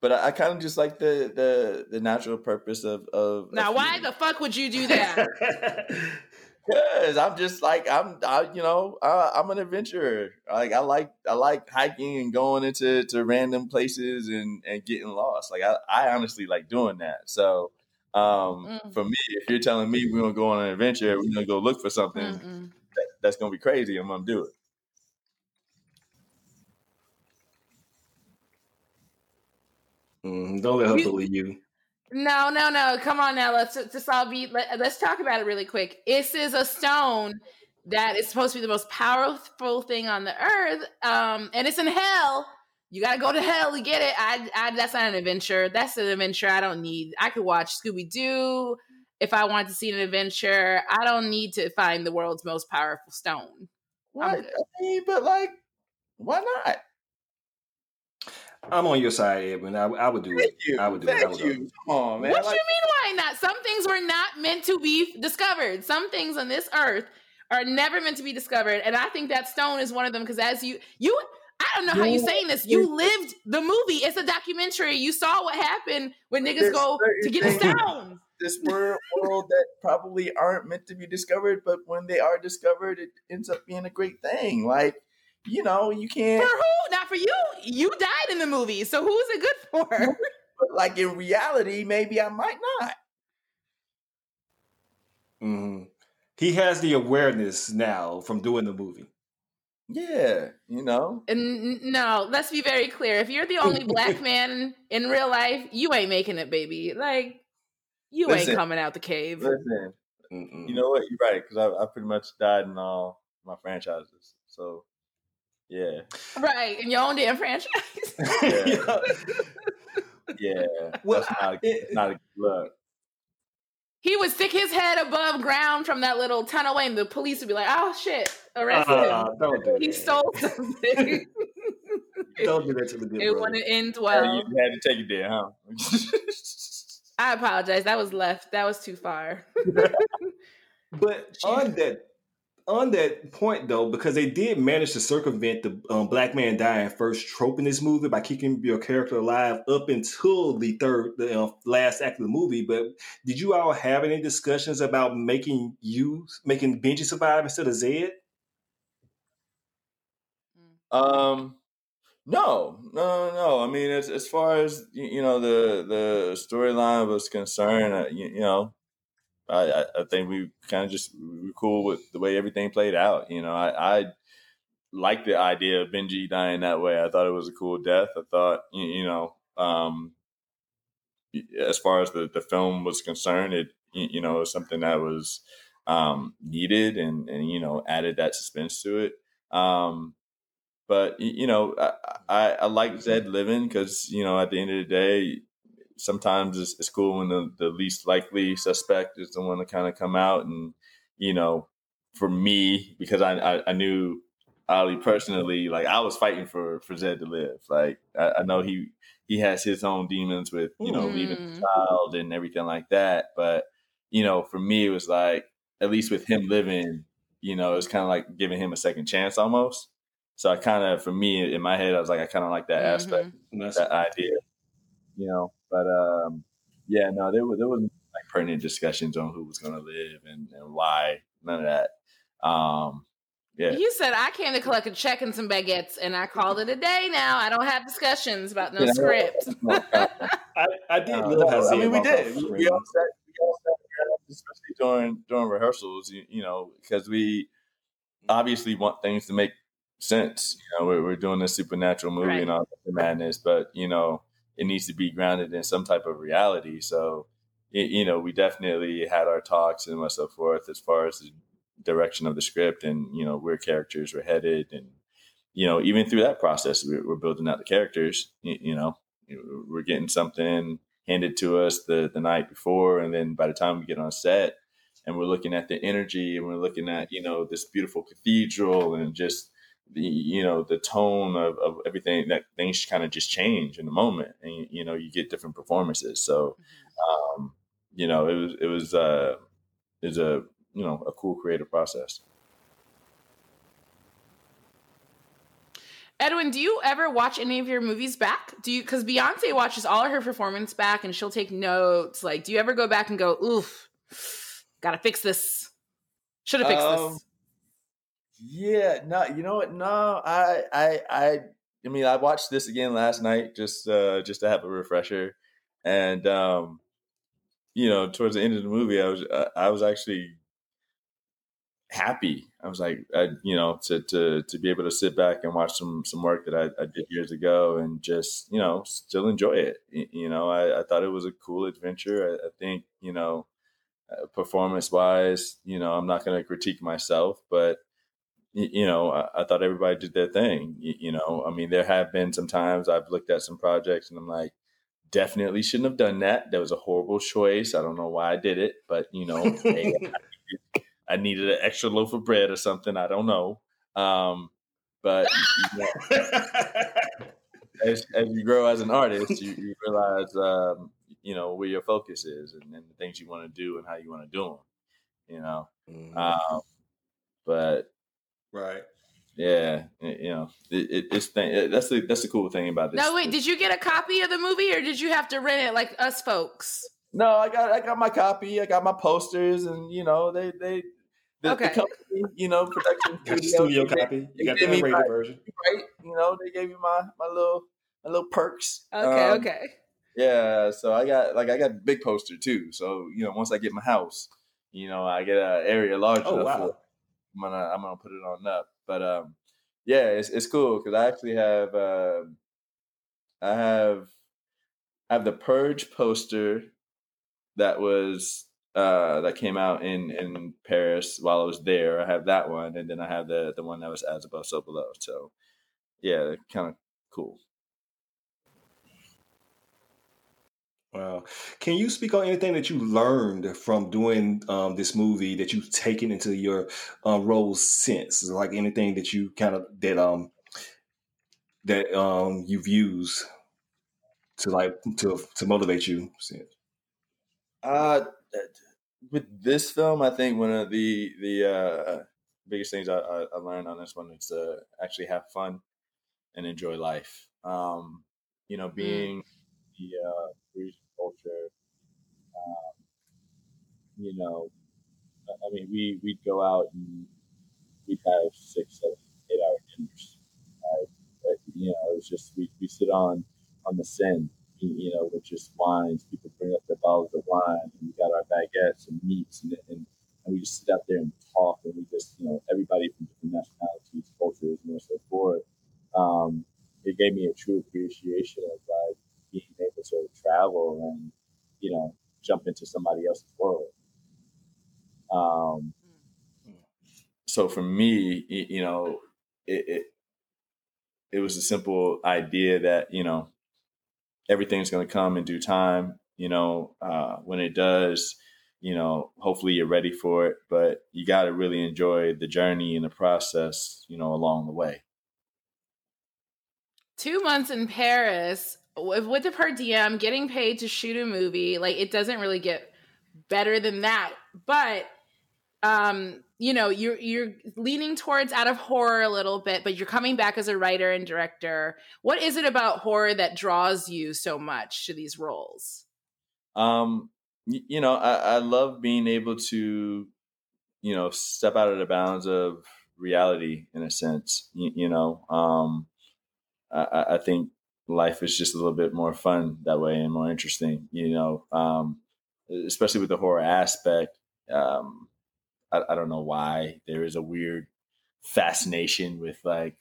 but I, I kind of just like the the the natural purpose of of Now, of why the fuck would you do that? Cause I'm just like I'm, I, you know, uh, I'm an adventurer. Like I like, I like hiking and going into to random places and and getting lost. Like I, I honestly like doing that. So, um, Mm. for me, if you're telling me we're gonna go on an adventure, we're gonna go look for something that, that's gonna be crazy, I'm gonna do it. Mm, don't let her We- bully you. No, no, no. Come on now. Let's just all be. Let, let's talk about it really quick. This is a stone that is supposed to be the most powerful thing on the earth, um, and it's in hell. You gotta go to hell to get it. I, I, that's not an adventure. That's an adventure I don't need. I could watch Scooby Doo if I wanted to see an adventure. I don't need to find the world's most powerful stone. What? I mean, but like, why not? I'm on your side, Edwin. I, I would do it. Thank you. I would do it. I Thank would uh, you. Come on, man. what Like, you mean? Why not? Some things were not meant to be discovered. Some things on this earth are never meant to be discovered, and I think that stone is one of them. Because as you, you, I don't know how you're saying this. You lived the movie. It's a documentary. You saw what happened when niggas There's go to get the things- stone. this world, world that probably aren't meant to be discovered, but when they are discovered, it ends up being a great thing. Like, you know, you can't. For who? Not for you. You died in the movie, so who is it good for? But like in reality, maybe I might not. Mhm. He has the awareness now from doing the movie. Yeah, you know. And no, let's be very clear. If you're the only black man in real life, you ain't making it, baby. Like, you Listen. ain't coming out the cave. Listen, Mm-mm. you know what? You're right because I, I pretty much died in all my franchises. So, yeah, Right, in your own damn franchise. Yeah. yeah. Well, that's not a, it- not a good look. he would stick his head above ground from that little tunnel way, and the police would be like, oh shit, arrest Uh, him. don't do He that. stole something. Don't do that to the good it wouldn't end Yeah, well. you had to take it there, huh? I apologize. That was left. That was too far. But on that on that point though, because they did manage to circumvent the um, black man dying first trope in this movie by keeping your character alive up until the third, the uh, last act of the movie. But did you all have any discussions about making you making Benji survive instead of Zed? Um, no, no, no. I mean, as as far as you know, the the storyline was concerned, uh, you, you know, I I, think we kind of just we were cool with the way everything played out. You know, I I liked the idea of Benji dying that way. I thought it was a cool death. I thought you, know, um, as far as the the film was concerned, it you know was something that was um needed and and you know added that suspense to it. Um, but you know, I, I, I like Zed living because you know at the end of the day, sometimes it's, it's cool when the, the least likely suspect is the one to kind of come out, and you know, for me because I I, I knew Ali personally, like I was fighting for for Zed to live. Like I, I know he he has his own demons with you know leaving Mm. the child and everything like that, but you know, for me it was like at least with him living, you know, it was kind of like giving him a second chance almost. So I kind of, for me, in my head, I was like, I kind of like that aspect, Mhm. And that's- that idea, you know. But um, yeah, no, there was there was like pertinent discussions on who was going to live and, and why. None of that. Um, yeah, You said I came to collect a check and some baguettes, and I called it a day now. I don't have discussions about no Yeah, script. I, I did Uh, love how I mean, we did. off We, screen. we all sat, we all sat around, especially during during rehearsals. You, you know, because we obviously want things to make sense. You know, we're, we're doing this supernatural movie Right. and all the madness, but you know, it needs to be grounded in some type of reality. So, y- you know, we definitely had our talks and so forth as far as the direction of the script and you know where characters were headed and you know even through that process we're, we're building out the characters you, you know we're getting something handed to us the the night before and then by the time we get on set and we're looking at the energy and we're looking at you know this beautiful cathedral and just the you know the tone of, of everything that things kind of just change in the moment and you know you get different performances so um you know it was it was uh it was a you know a cool creative process Edwin, do you ever watch any of your movies back? Do you because Beyonce watches all of her performance back and she'll take notes. Like, do you ever go back and go, oof, gotta fix this? Should have fixed Um, this. Yeah, no, you know what? No, I, I, I, I mean, I watched this again last night just, uh, just to have a refresher, and um, you know, towards the end of the movie, I was, uh, I was actually happy. I was like, I, you know, to to to be able to sit back and watch some some work that I, I did years ago and just you know still enjoy it. You know, I, I thought it was a cool adventure. I, I think you know, uh, performance wise, you know, I'm not going to critique myself, but you know, I, I, thought everybody did their thing. You, you, know, I mean, there have been some times I've looked at some projects and I'm like, definitely shouldn't have done that. That was a horrible choice. I don't know why I did it, but you know, hey, I needed an extra loaf of bread or something. I don't know. Um, but you know, as, as, you grow as an artist, you, you realize, um, you know, where your focus is and, and the things you want to do and how you want to do them, you know. Mm-hmm. Um, but, right. Yeah, you know, it, it, it's th- that's the that's the cool thing about this. No, wait, did you get a copy of the movie, or did you have to rent it like us folks? No, I got I got my copy. I got my posters, and you know, they they the, okay. the company, you know, production got studio, studio copy. You got the rated my, version, right? You know, they gave me my my little my little perks. Okay, um, okay. Yeah, so I got like I got a big poster too. So you know, once I get my house, you know, I get an area large oh, enough wow. for. I'm gonna I'm gonna put it on up, but um, yeah, it's it's cool because I actually have uh, I have I have the Purge poster that was uh, that came out in in Paris while I was there. I have that one, and then I have the the one that was as above, so below. So yeah, kind of cool. Wow. Can you speak on anything that you learned from doing um, this movie that you've taken into your um, roles since? Like anything that you kind of that um that um you've used to like to to motivate you since? Uh with this film, I think one of the the uh, biggest things I, I, learned on this one is to actually have fun and enjoy life. Um, you know, mm. being mm. The uh, Parisian culture, um, you know, I mean, we we'd go out and we'd have six, seven, eight hour dinners. Right? But, you know, it was just we we sit on on the Seine you know, with just wines. People bring up their bottles of wine, and we got our baguettes and meats, and, and, and we just sit out there and talk, and we just, you know, everybody from different nationalities, cultures, and so forth. Um, it gave me a true appreciation of like able to travel and, you know, jump into somebody else's world. Um, so for me, you know, it, it it was a simple idea that you know everything's going to come in due time. You know, uh, when it does, you know, hopefully you're ready for it, but you got to really enjoy the journey and the process, you know, along the way. Two months in Paris with the per diem, getting paid to shoot a movie, like it doesn't really get better than that. But um you know you're you're leaning towards out of horror a little bit but you're coming back as a writer and director what is it about horror that draws you so much to these roles um you, know I, I love being able to you know step out of the bounds of reality in a sense you, you know um I, I think life is just a little bit more fun that way and more interesting you know um especially with the horror aspect um I, I don't know why there is a weird fascination with like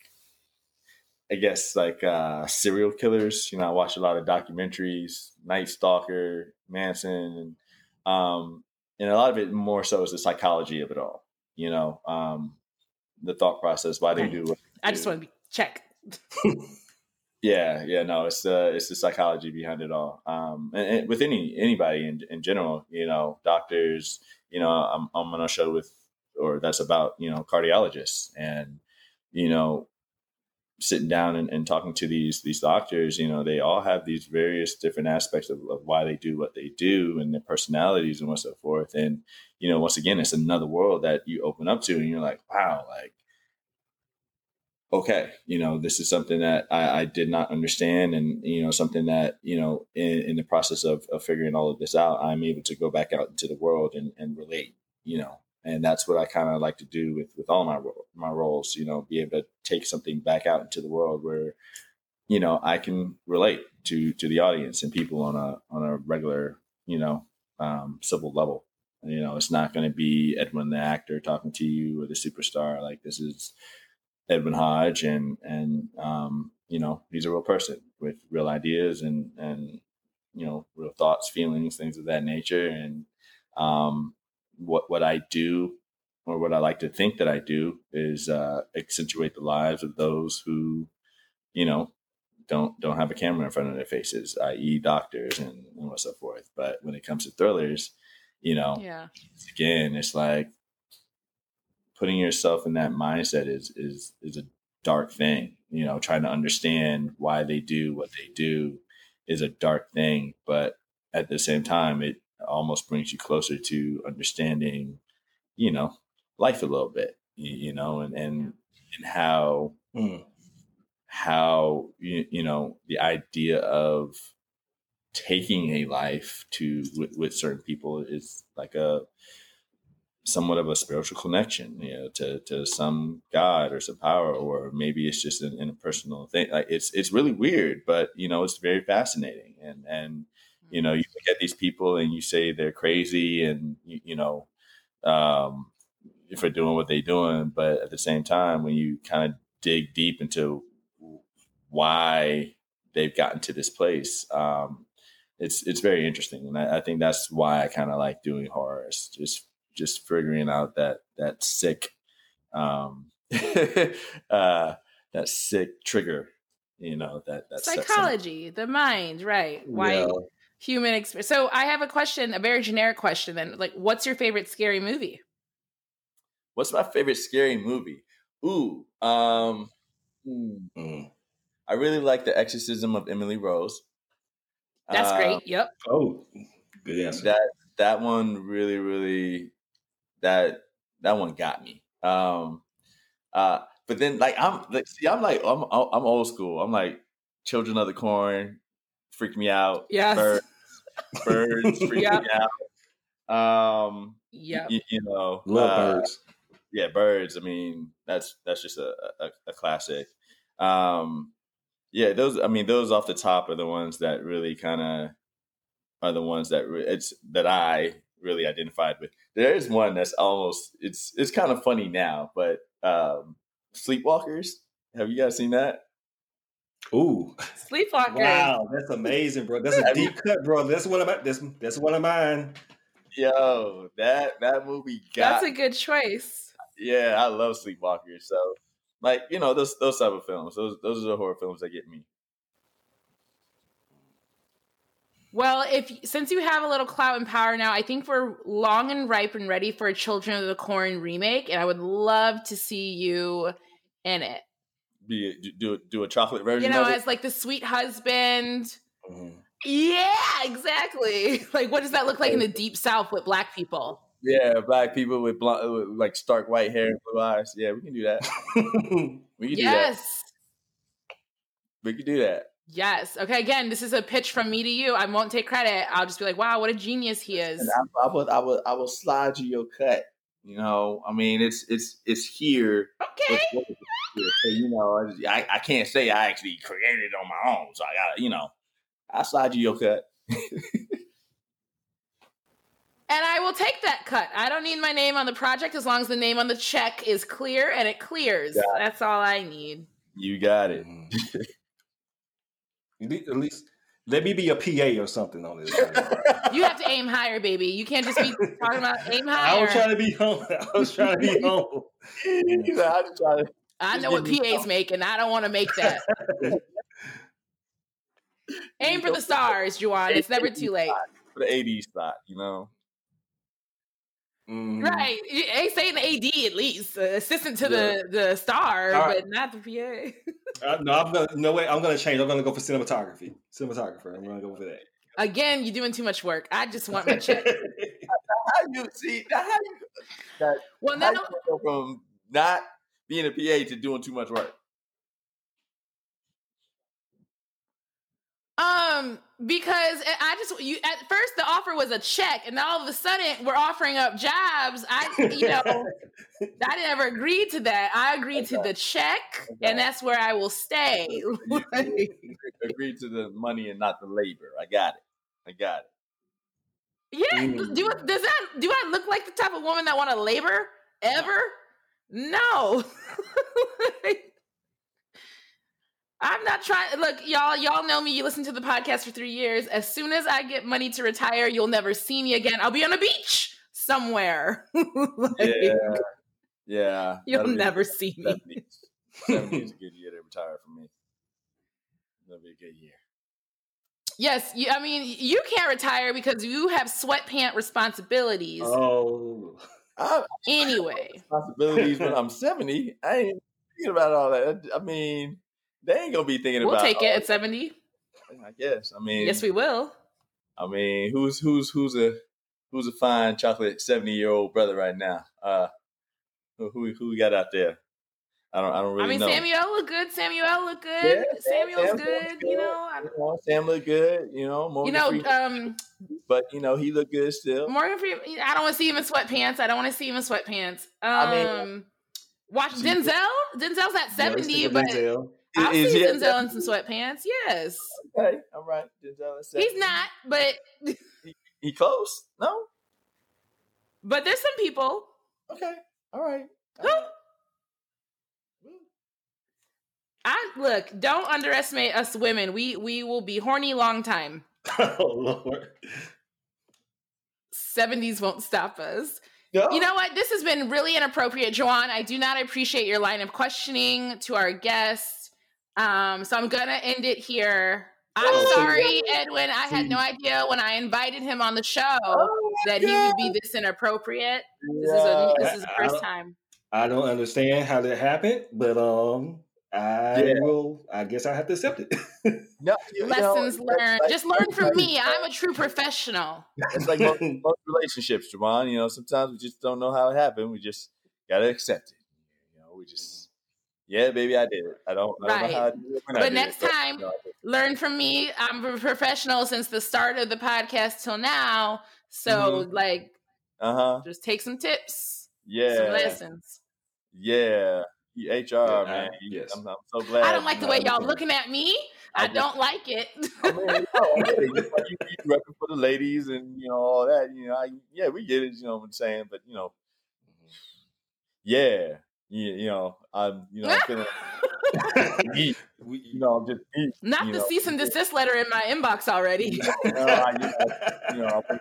I guess like uh, serial killers. You know, I watch a lot of documentaries, Night Stalker, Manson, and um, and a lot of it more so is the psychology of it all. You know, um, the thought process, why they do. What they I just want to be check. yeah, yeah, no, it's the it's the psychology behind it all. Um, and, and with any anybody in in general, you know, doctors, you know, I'm, I'm on a show with, or that's about, you know, cardiologists and, you know, sitting down and, and talking to these, these doctors, you know, they all have these various different aspects of, of why they do what they do and their personalities and what so forth. And, you know, once again, it's another world that you open up to and you're like, wow, like, okay, you know, this is something that I, I, did not understand, and you know, something that you know, in, in the process of, of, figuring all of this out, I'm able to go back out into the world and, and relate, you know, and that's what I kind of like to do with with all my my roles, you know, be able to take something back out into the world where, you know, I can relate to to the audience and people on a on a regular, you know, um, civil level. You know, it's not going to be Edwin the actor talking to you or the superstar. Like this is Edwin Hodge, and and um, you know he's a real person with real ideas and and you know real thoughts, feelings, things of that nature. And um, what what I do or what I like to think that I do is uh, accentuate the lives of those who, you know, don't don't have a camera in front of their faces, i.e., doctors and, and so forth. But when it comes to thrillers, you know, Yeah. again, it's like putting yourself in that mindset is is is a dark thing. You know, trying to understand why they do what they do is a dark thing, but at the same time, it almost brings you closer to understanding, you know, life a little bit. You, know, and and and how Mm. how you, you know the idea of taking a life to with, with certain people is like a somewhat of a spiritual connection you know to to some god or some power or maybe it's just an interpersonal thing like it's it's really weird but you know it's very fascinating and and you know you look at these people and you say they're crazy and you, you know um for doing what they're doing but at the same time when you kind of dig deep into why they've gotten to this place. Um, it's it's very interesting, and I, I think that's why I kind of like doing horror. It's just just figuring out that that sick, um, uh, that sick trigger. You know that that sets Psychology, the mind, right? Why Yeah. human experience. So I have a question, a very generic question. Then, like, what's your favorite scary movie? What's my favorite scary movie? Ooh, um, hmm, Mm. I really like the Exorcism of Emily Rose. That's Uh, great. Yep. Oh, good answer. that that one really really that that one got me um uh but then like i'm like see i'm like i'm i'm old school i'm like children of the corn freak me out Yes. birds, birds freak Yep. me out um Yep. y- you know Love uh, birds. yeah birds i mean that's that's just a, a, a classic um yeah those i mean those off the top are the ones that really kind of are the ones that re- it's that i really identified with there is one that's almost it's it's kind of funny now but um sleepwalkers have you guys seen that Ooh, Sleepwalker. wow, that's amazing, bro. That's a deep cut, bro. That's one of my. That's that's one of mine. yo that that movie got That's a good choice. yeah i love sleepwalkers so like you know those those type of films those those are the horror films that get me Well, if since you have a little clout and power now, I think we're long and ripe and ready for a Children of the Corn remake, and I would love to see you in it. be do do a chocolate version You know, as like the sweet husband. Mhm. Yeah, exactly. Like, what does that look like in the deep south with black people? Yeah, black people with, blonde, with like stark white hair and blue eyes. Yeah, we can do that. We can do that. Yes. We can do that. Yes. Okay. Again, this is a pitch from me to you. I won't take credit. I'll just be like, "Wow, what a genius he is." And I, I will, I will, I will slide you your cut. You know, I mean, it's it's it's here. Okay. It's- So you know, I, I can't say I actually created it on my own. So I got to you know, I slide you your cut. And I will take that cut. I don't need my name on the project as long as the name on the check is clear and it clears. Got That's all I need. You got it. Mm. At least- let me be a PA or something on this. You have to aim higher, baby. You can't just be talking about aim higher. I was trying to be home. I was trying to be home. He's like, I try to I know what give me PA's make, and I don't want to make that. aim for the stars, Juwan. It's never too late. for the AD spot. You know. Mhm. Right. They say the AD at least, uh, assistant to the, the star, right. but not the PA. Uh, no, I'm gonna. No way. I'm gonna change. I'm gonna go for cinematography. Cinematographer. I'm gonna go for that. Again, you're doing too much work. I just want my check. How you see? How you Well, How no, you go from not being a PA to doing too much work? Um, because I just you at first the offer was a check, and now all of a sudden we're offering up jobs. I you know I never agreed to that. I agreed to the check, and that's where I will stay. Agree to the money and not the labor. I got it. I got it. Yeah. Mm. Do does that do I look like the type of woman that want to labor ever? No. I'm not trying. Look, y'all, y'all know me. You listen to the podcast for three years. As soon as I get money to retire, you'll never see me again. I'll be on a beach somewhere. Like, Yeah, yeah. You'll that'll be- never see me. 70s. 70s is a good year to retire for me. That'll be a good year. Yes, you, I mean you can't retire because you have sweatpant responsibilities. Oh, I, Anyway, responsibilities when I'm 70. I ain't thinking about all that. I mean, they ain't gonna be thinking about we'll take it oh, at seventy. I guess. I mean, Yes, we will. I mean, who's who's who's a who's a fine chocolate 70 year old brother right now? Uh, who who who we got out there? I don't I don't really I mean, know. Samuel look good. Samuel look good. Yeah, Samuel's Sam- good. Sam's You know, I, You know, Sam look good. You know, Morgan you know, Freeman, um, but you know he looked good still. Morgan Freeman. I don't want to see him in sweatpants. I don't want to see him in sweatpants. Um, I mean- watch Denzel. Denzel's at seventy, but Denzel. I'll Is see he Denzel in some sweatpants. Yes, Okay, all right. Denzel is he's not, but He close? No. but there's some people Okay. All right. who I look. Don't underestimate us women. We we will be horny long time. oh Lord. 70s won't stop us. No. You know what? This has been really inappropriate, Joanne. I do not appreciate your line of questioning to our guest. Um, so I'm gonna end it here. I'm Oh, sorry, Edwin. I had no idea when I invited him on the show Oh, that he would be this inappropriate. This is a this is the I- I first time. I don't understand how that happened, but um, I Yeah. will. I guess I have to accept it. No, you know, Lessons it's learned. like- Just learn from me. I'm a true professional. It's like most, most relationships, Javon. You know, sometimes we just don't know how it happened. We just gotta accept it. You know, we just, yeah, baby, I did. I don't, I don't Right. know how I did it when I But next it, time- you know, I did it. Learn from me. I'm a professional since the start of the podcast till now. So Mhm. like uh-huh, just take some tips, some yeah, lessons. yeah. You HR Yeah, man. I, yes. I'm, I'm so glad. I don't like the way y'all looking at me. I I don't like it. I mean, no, I you, you, you repping for the ladies and you know all that. You know, I, yeah, we get it. You know what I'm saying? But you know, yeah, you, you know, I'm, you know, I'm feeling. You know, I'm just, Not the know. cease and desist letter in my inbox already. you know, I, you know, I,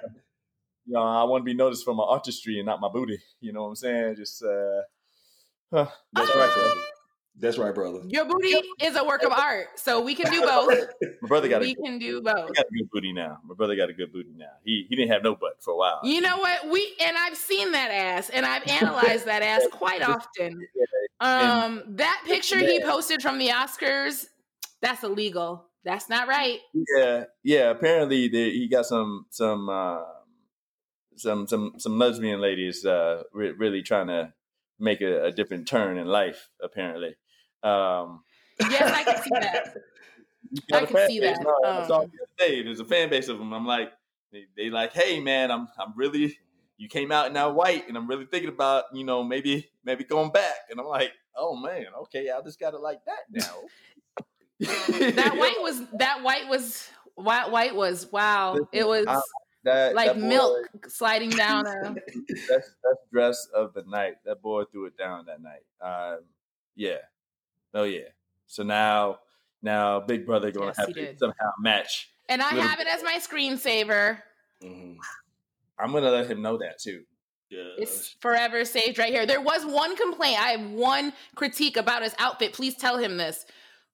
you know, I want to be noticed for my artistry and not my booty. You know what I'm saying? Just, uh, huh, That's right, brother. That's right, brother. Your booty is a work of art, so we can do both. my brother got a, We good, can do both. got a good booty now. My brother got a good booty now. He he didn't have no butt for a while. You know what? We and I've seen that ass, and I've analyzed that ass quite often. Um, that picture he posted from the Oscars, that's illegal. That's not right. Yeah, yeah. Apparently, the, he got some some uh, some some some lesbian ladies uh, re- really trying to make a, a different turn in life. Apparently, um, Yes, I can see that. I can see that. No, I saw Um, the other. There's a fan base of them. I'm like, they, they like, hey man, I'm I'm really. You came out now white, and I'm really thinking about you know maybe maybe going back. And I'm like, oh man, okay, I just got it like that now. That white was that white was white white was wow. It was I- That- like that boy- milk sliding down a that's that's dress of the night. That boy threw it down that night. Um, yeah, oh yeah. So now, now Big Brother gonna Yes, have to did. somehow match. and I Little- have it as my screensaver. Mhm. I'm gonna let him know that too. Yeah. It's forever saved right here. There was one complaint. I have one critique about his outfit. Please tell him this.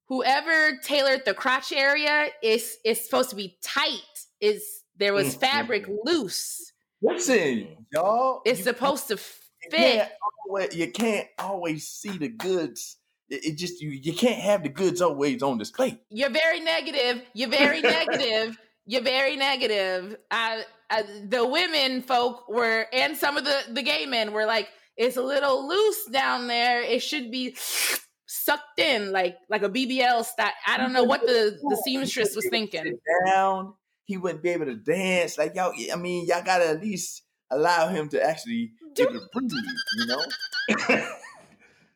Whoever tailored the crotch area is is supposed to be tight. Is there was Mm, fabric loose. Listen, y'all. It's supposed to you fit. can't always, you can't always see the goods. It, it just you you can't have the goods always on display. You're very negative. You're very negative. You're very negative. Uh, uh, the women folk were, and some of the the gay men were like, it's a little loose down there. It should be sucked in, like like a BBL style. I don't know what the the seamstress was thinking. Down. He wouldn't be able to dance. Like y'all, I mean, y'all gotta at least allow him to actually able to breathe. You know,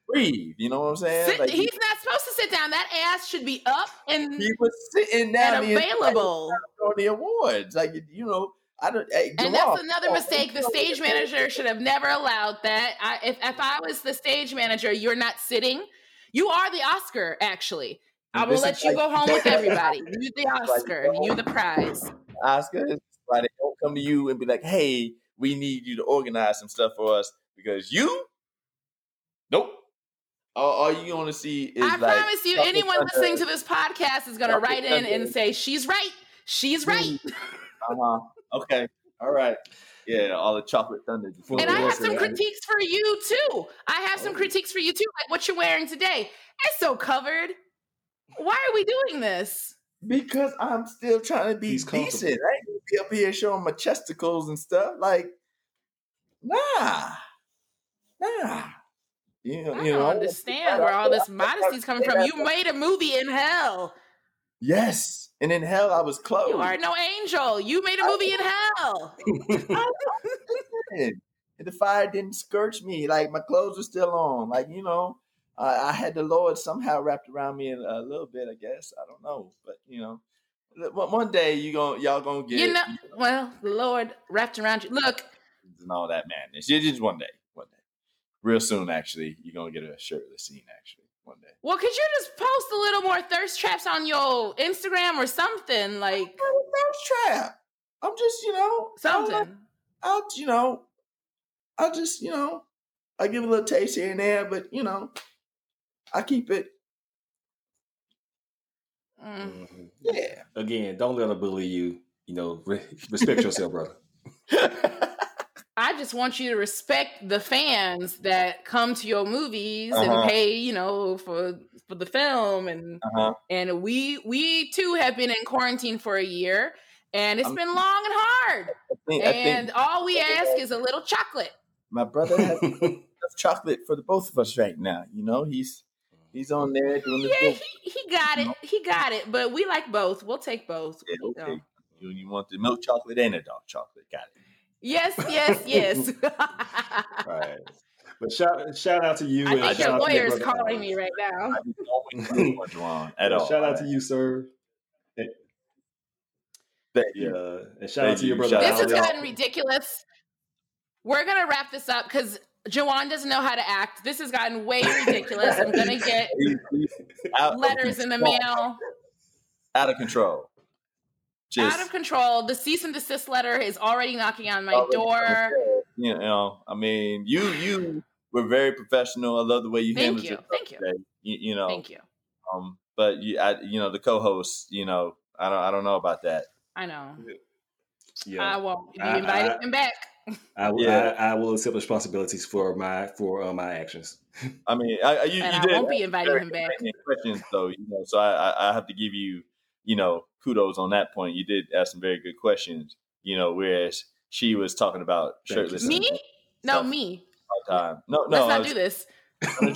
breathe. You know what I'm saying? Sit, Like, he's not supposed to sit down. That ass should be up and he was sitting down and available. on the awards. Like you know, I don't. Hey, And Jamal, that's another on, mistake. The stage manager should have never allowed that. I, if if I was the stage manager, you're not sitting. You are the Oscar, actually. I will let you like- go home with everybody. You the Oscar. You the prize. Oscar is they don't come to you and be like, "Hey, we need you to organize some stuff for us," because you, nope. All, all you want to see is I like promise you, anyone thunder. listening to this podcast is going to write in and say, "She's right. She's right." Uh-huh. Okay. All right. Yeah, all the chocolate thunder. Well, And I have some critiques for you too. I have Oh. some critiques for you too, like what you're wearing today. It's so covered. Why are we doing this? Because I'm still trying to be He's comfortable. decent. I ain't gonna be up here showing my chesticles and stuff. Like, nah, nah. You know, I you don't know, understand where all this modesty is coming from. You made a movie in hell. Yes, and in hell I was close. You are no angel. You made a movie in hell. and the fire didn't scorch me. Like my clothes were still on. Like you know, uh, I had the Lord somehow wrapped around me a, a little bit. I guess I don't know, but you know, one one day you going y'all gonna get You know, it well, the Lord wrapped around you. Look, and all that madness. It's just one day, real soon. Actually, you're gonna get a shirtless scene. Actually, one day. well, could you just post a little more thirst traps on your Instagram or something? Like Thirst trap. I'm just you know I'll, something. I'll you know I'll just you know I give a little taste here and there, but you know I keep it. Mm. Mhm. Yeah. Again, don't let her bully you. You know, respect yourself, brother. I just want you to respect the fans that come to your movies Uh-huh. and pay, you know, for for the film and uh-huh. and we we too have been in quarantine for a year and it's I'm- been long and hard. I think, I And think all we ask is a little chocolate. my brother has chocolate for the both of us right now. You know, he's he's on there doing Yeah, he, he got it. He got it. But we like both. We'll take both. Yeah, you okay. You, you want the milk chocolate and the dark chocolate. Got it. Yes, yes, yes. right. But shout shout out to you. I and think shout your lawyer is calling Alex. me right now. I just don't want to Juwan at all. Shout out to you, sir. Thank you. Yeah, and shout Thank out to your brother. This has gotten ridiculous. We're gonna wrap this up because Juwan doesn't know how to act. This has gotten way ridiculous. I'm gonna get He's- he's out of letters in the mail. Out of control. Just out of control. The cease and desist letter is already knocking on my door. You know, I mean, you you were very professional. I love the way you Thank handled you. yourself Thank you. today. You, you know, Thank you. um, but you, I, you know, the co-host, you know, I don't, I don't know about that. I know. Yeah. I won't be I- inviting him back. I, will- Yeah. I, I will accept responsibilities for my for uh, my actions. I mean, I, I- you, And you I did won't be ask inviting him back. Questions, though, you know, so I, I, I have to give you, you know, kudos on that point. You did ask some very good questions, you know, whereas she was talking about shirtless Me? No, me. all time. No, no, Let's I not was do this.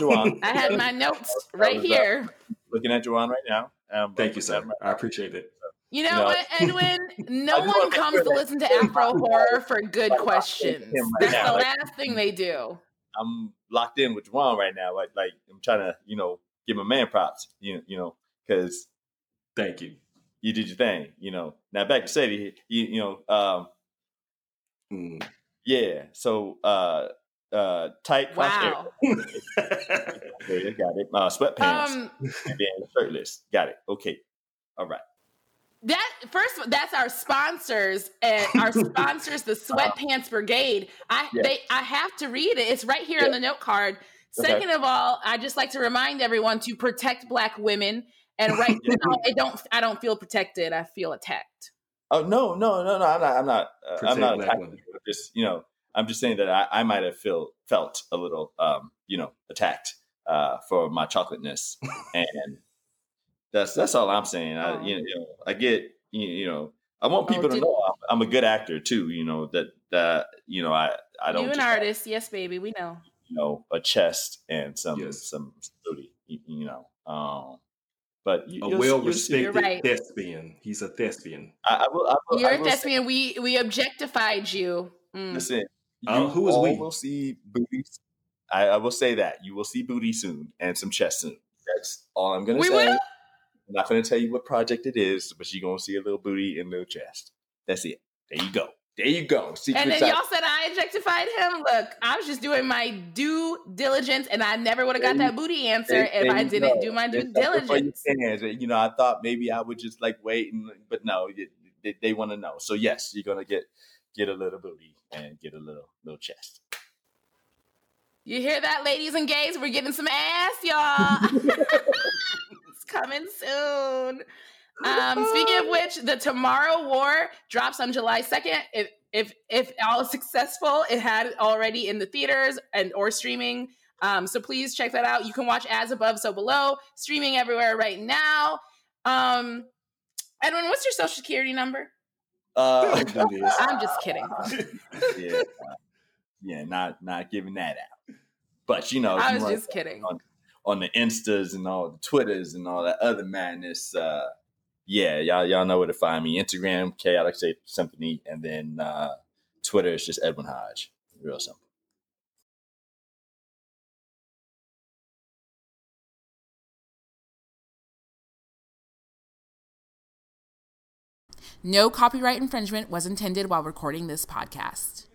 Juwan. I had my notes right was, uh, here. looking at Juwan right now. Um, Thank you, looking at sir. I appreciate it. You know you know, what, Edwin? No I just wanna one comes to that- listen to Afro horror for good questions. him right That's now, the like- last thing they do. I'm locked in with Juwan right now. Like, like I'm trying to, you know, give my man props. You know, you know, because Thank you. you did your thing. You know. Now back to Sadie. You, you know, um, Mm. yeah. So, uh, uh, tight. crotch. Wow. Okay, got it. Uh, sweatpants Um, and then shirtless. Got it. Okay. All right. that first, that's our sponsors, and our sponsors, the Sweatpants Brigade. I Yeah. they, I have to read it. It's right here on the note card. Okay. Second of all, I just like to remind everyone to protect Black women. And right now, I don't, I don't feel protected. I feel attacked. Oh no, no, no, no. I'm not. I'm not. Uh, I'm not black attacking women. you. Just you know, I'm just saying that I, I might have feel felt a little, um, you know, attacked uh, for my chocolateness, and that's that's all I'm saying. I, Oh. you know, I get you, you know, I want Oh, people to know I'm, I'm a good actor too. You know that that you know I I don't You an just have, artist, yes, baby. We know. you know a chest and some Yes. some booty. You, you know, um, but you, A well-respected right. thespian. He's a thespian. I, I will. I will, You're I a will say- thespian. We we objectified you. Mm. Listen, you Uh, who is all we? will see booties. I, I will say that you will see booty soon and some chest soon. That's all I'm gonna We say. will? I'm not gonna tell you what project it is, but you're gonna see a little booty and a little chest. That's it. There you go. There you go. Secret and then y'all said I objectified him. Look, I was just doing my due diligence, and I never would have got that booty answer there, if there I didn't go. do my due diligence. You know, I thought maybe I would just like wait, and but no, they, they want to know. So yes, you're gonna get get a little booty and get a little little chest. You hear that, ladies and gays? We're getting some ass, y'all. it's coming soon. Um, speaking of which, the Tomorrow War drops on July 2nd. If if if all successful, it had already in the theaters and or streaming. Um, so please check that out. You can watch as above, so below, streaming everywhere right now. Um, Edwin, what's your social security number? Uh, I'm just kidding. yeah, yeah, not not giving that out. But you know, I was just kidding. On, on, the Instas and all the Twitters and all that other madness. Uh, yeah, y'all y'all know where to find me. Instagram, Chaotic Symphony, and then uh, Twitter is just Edwin Hodge. Real simple. No copyright infringement was intended while recording this podcast.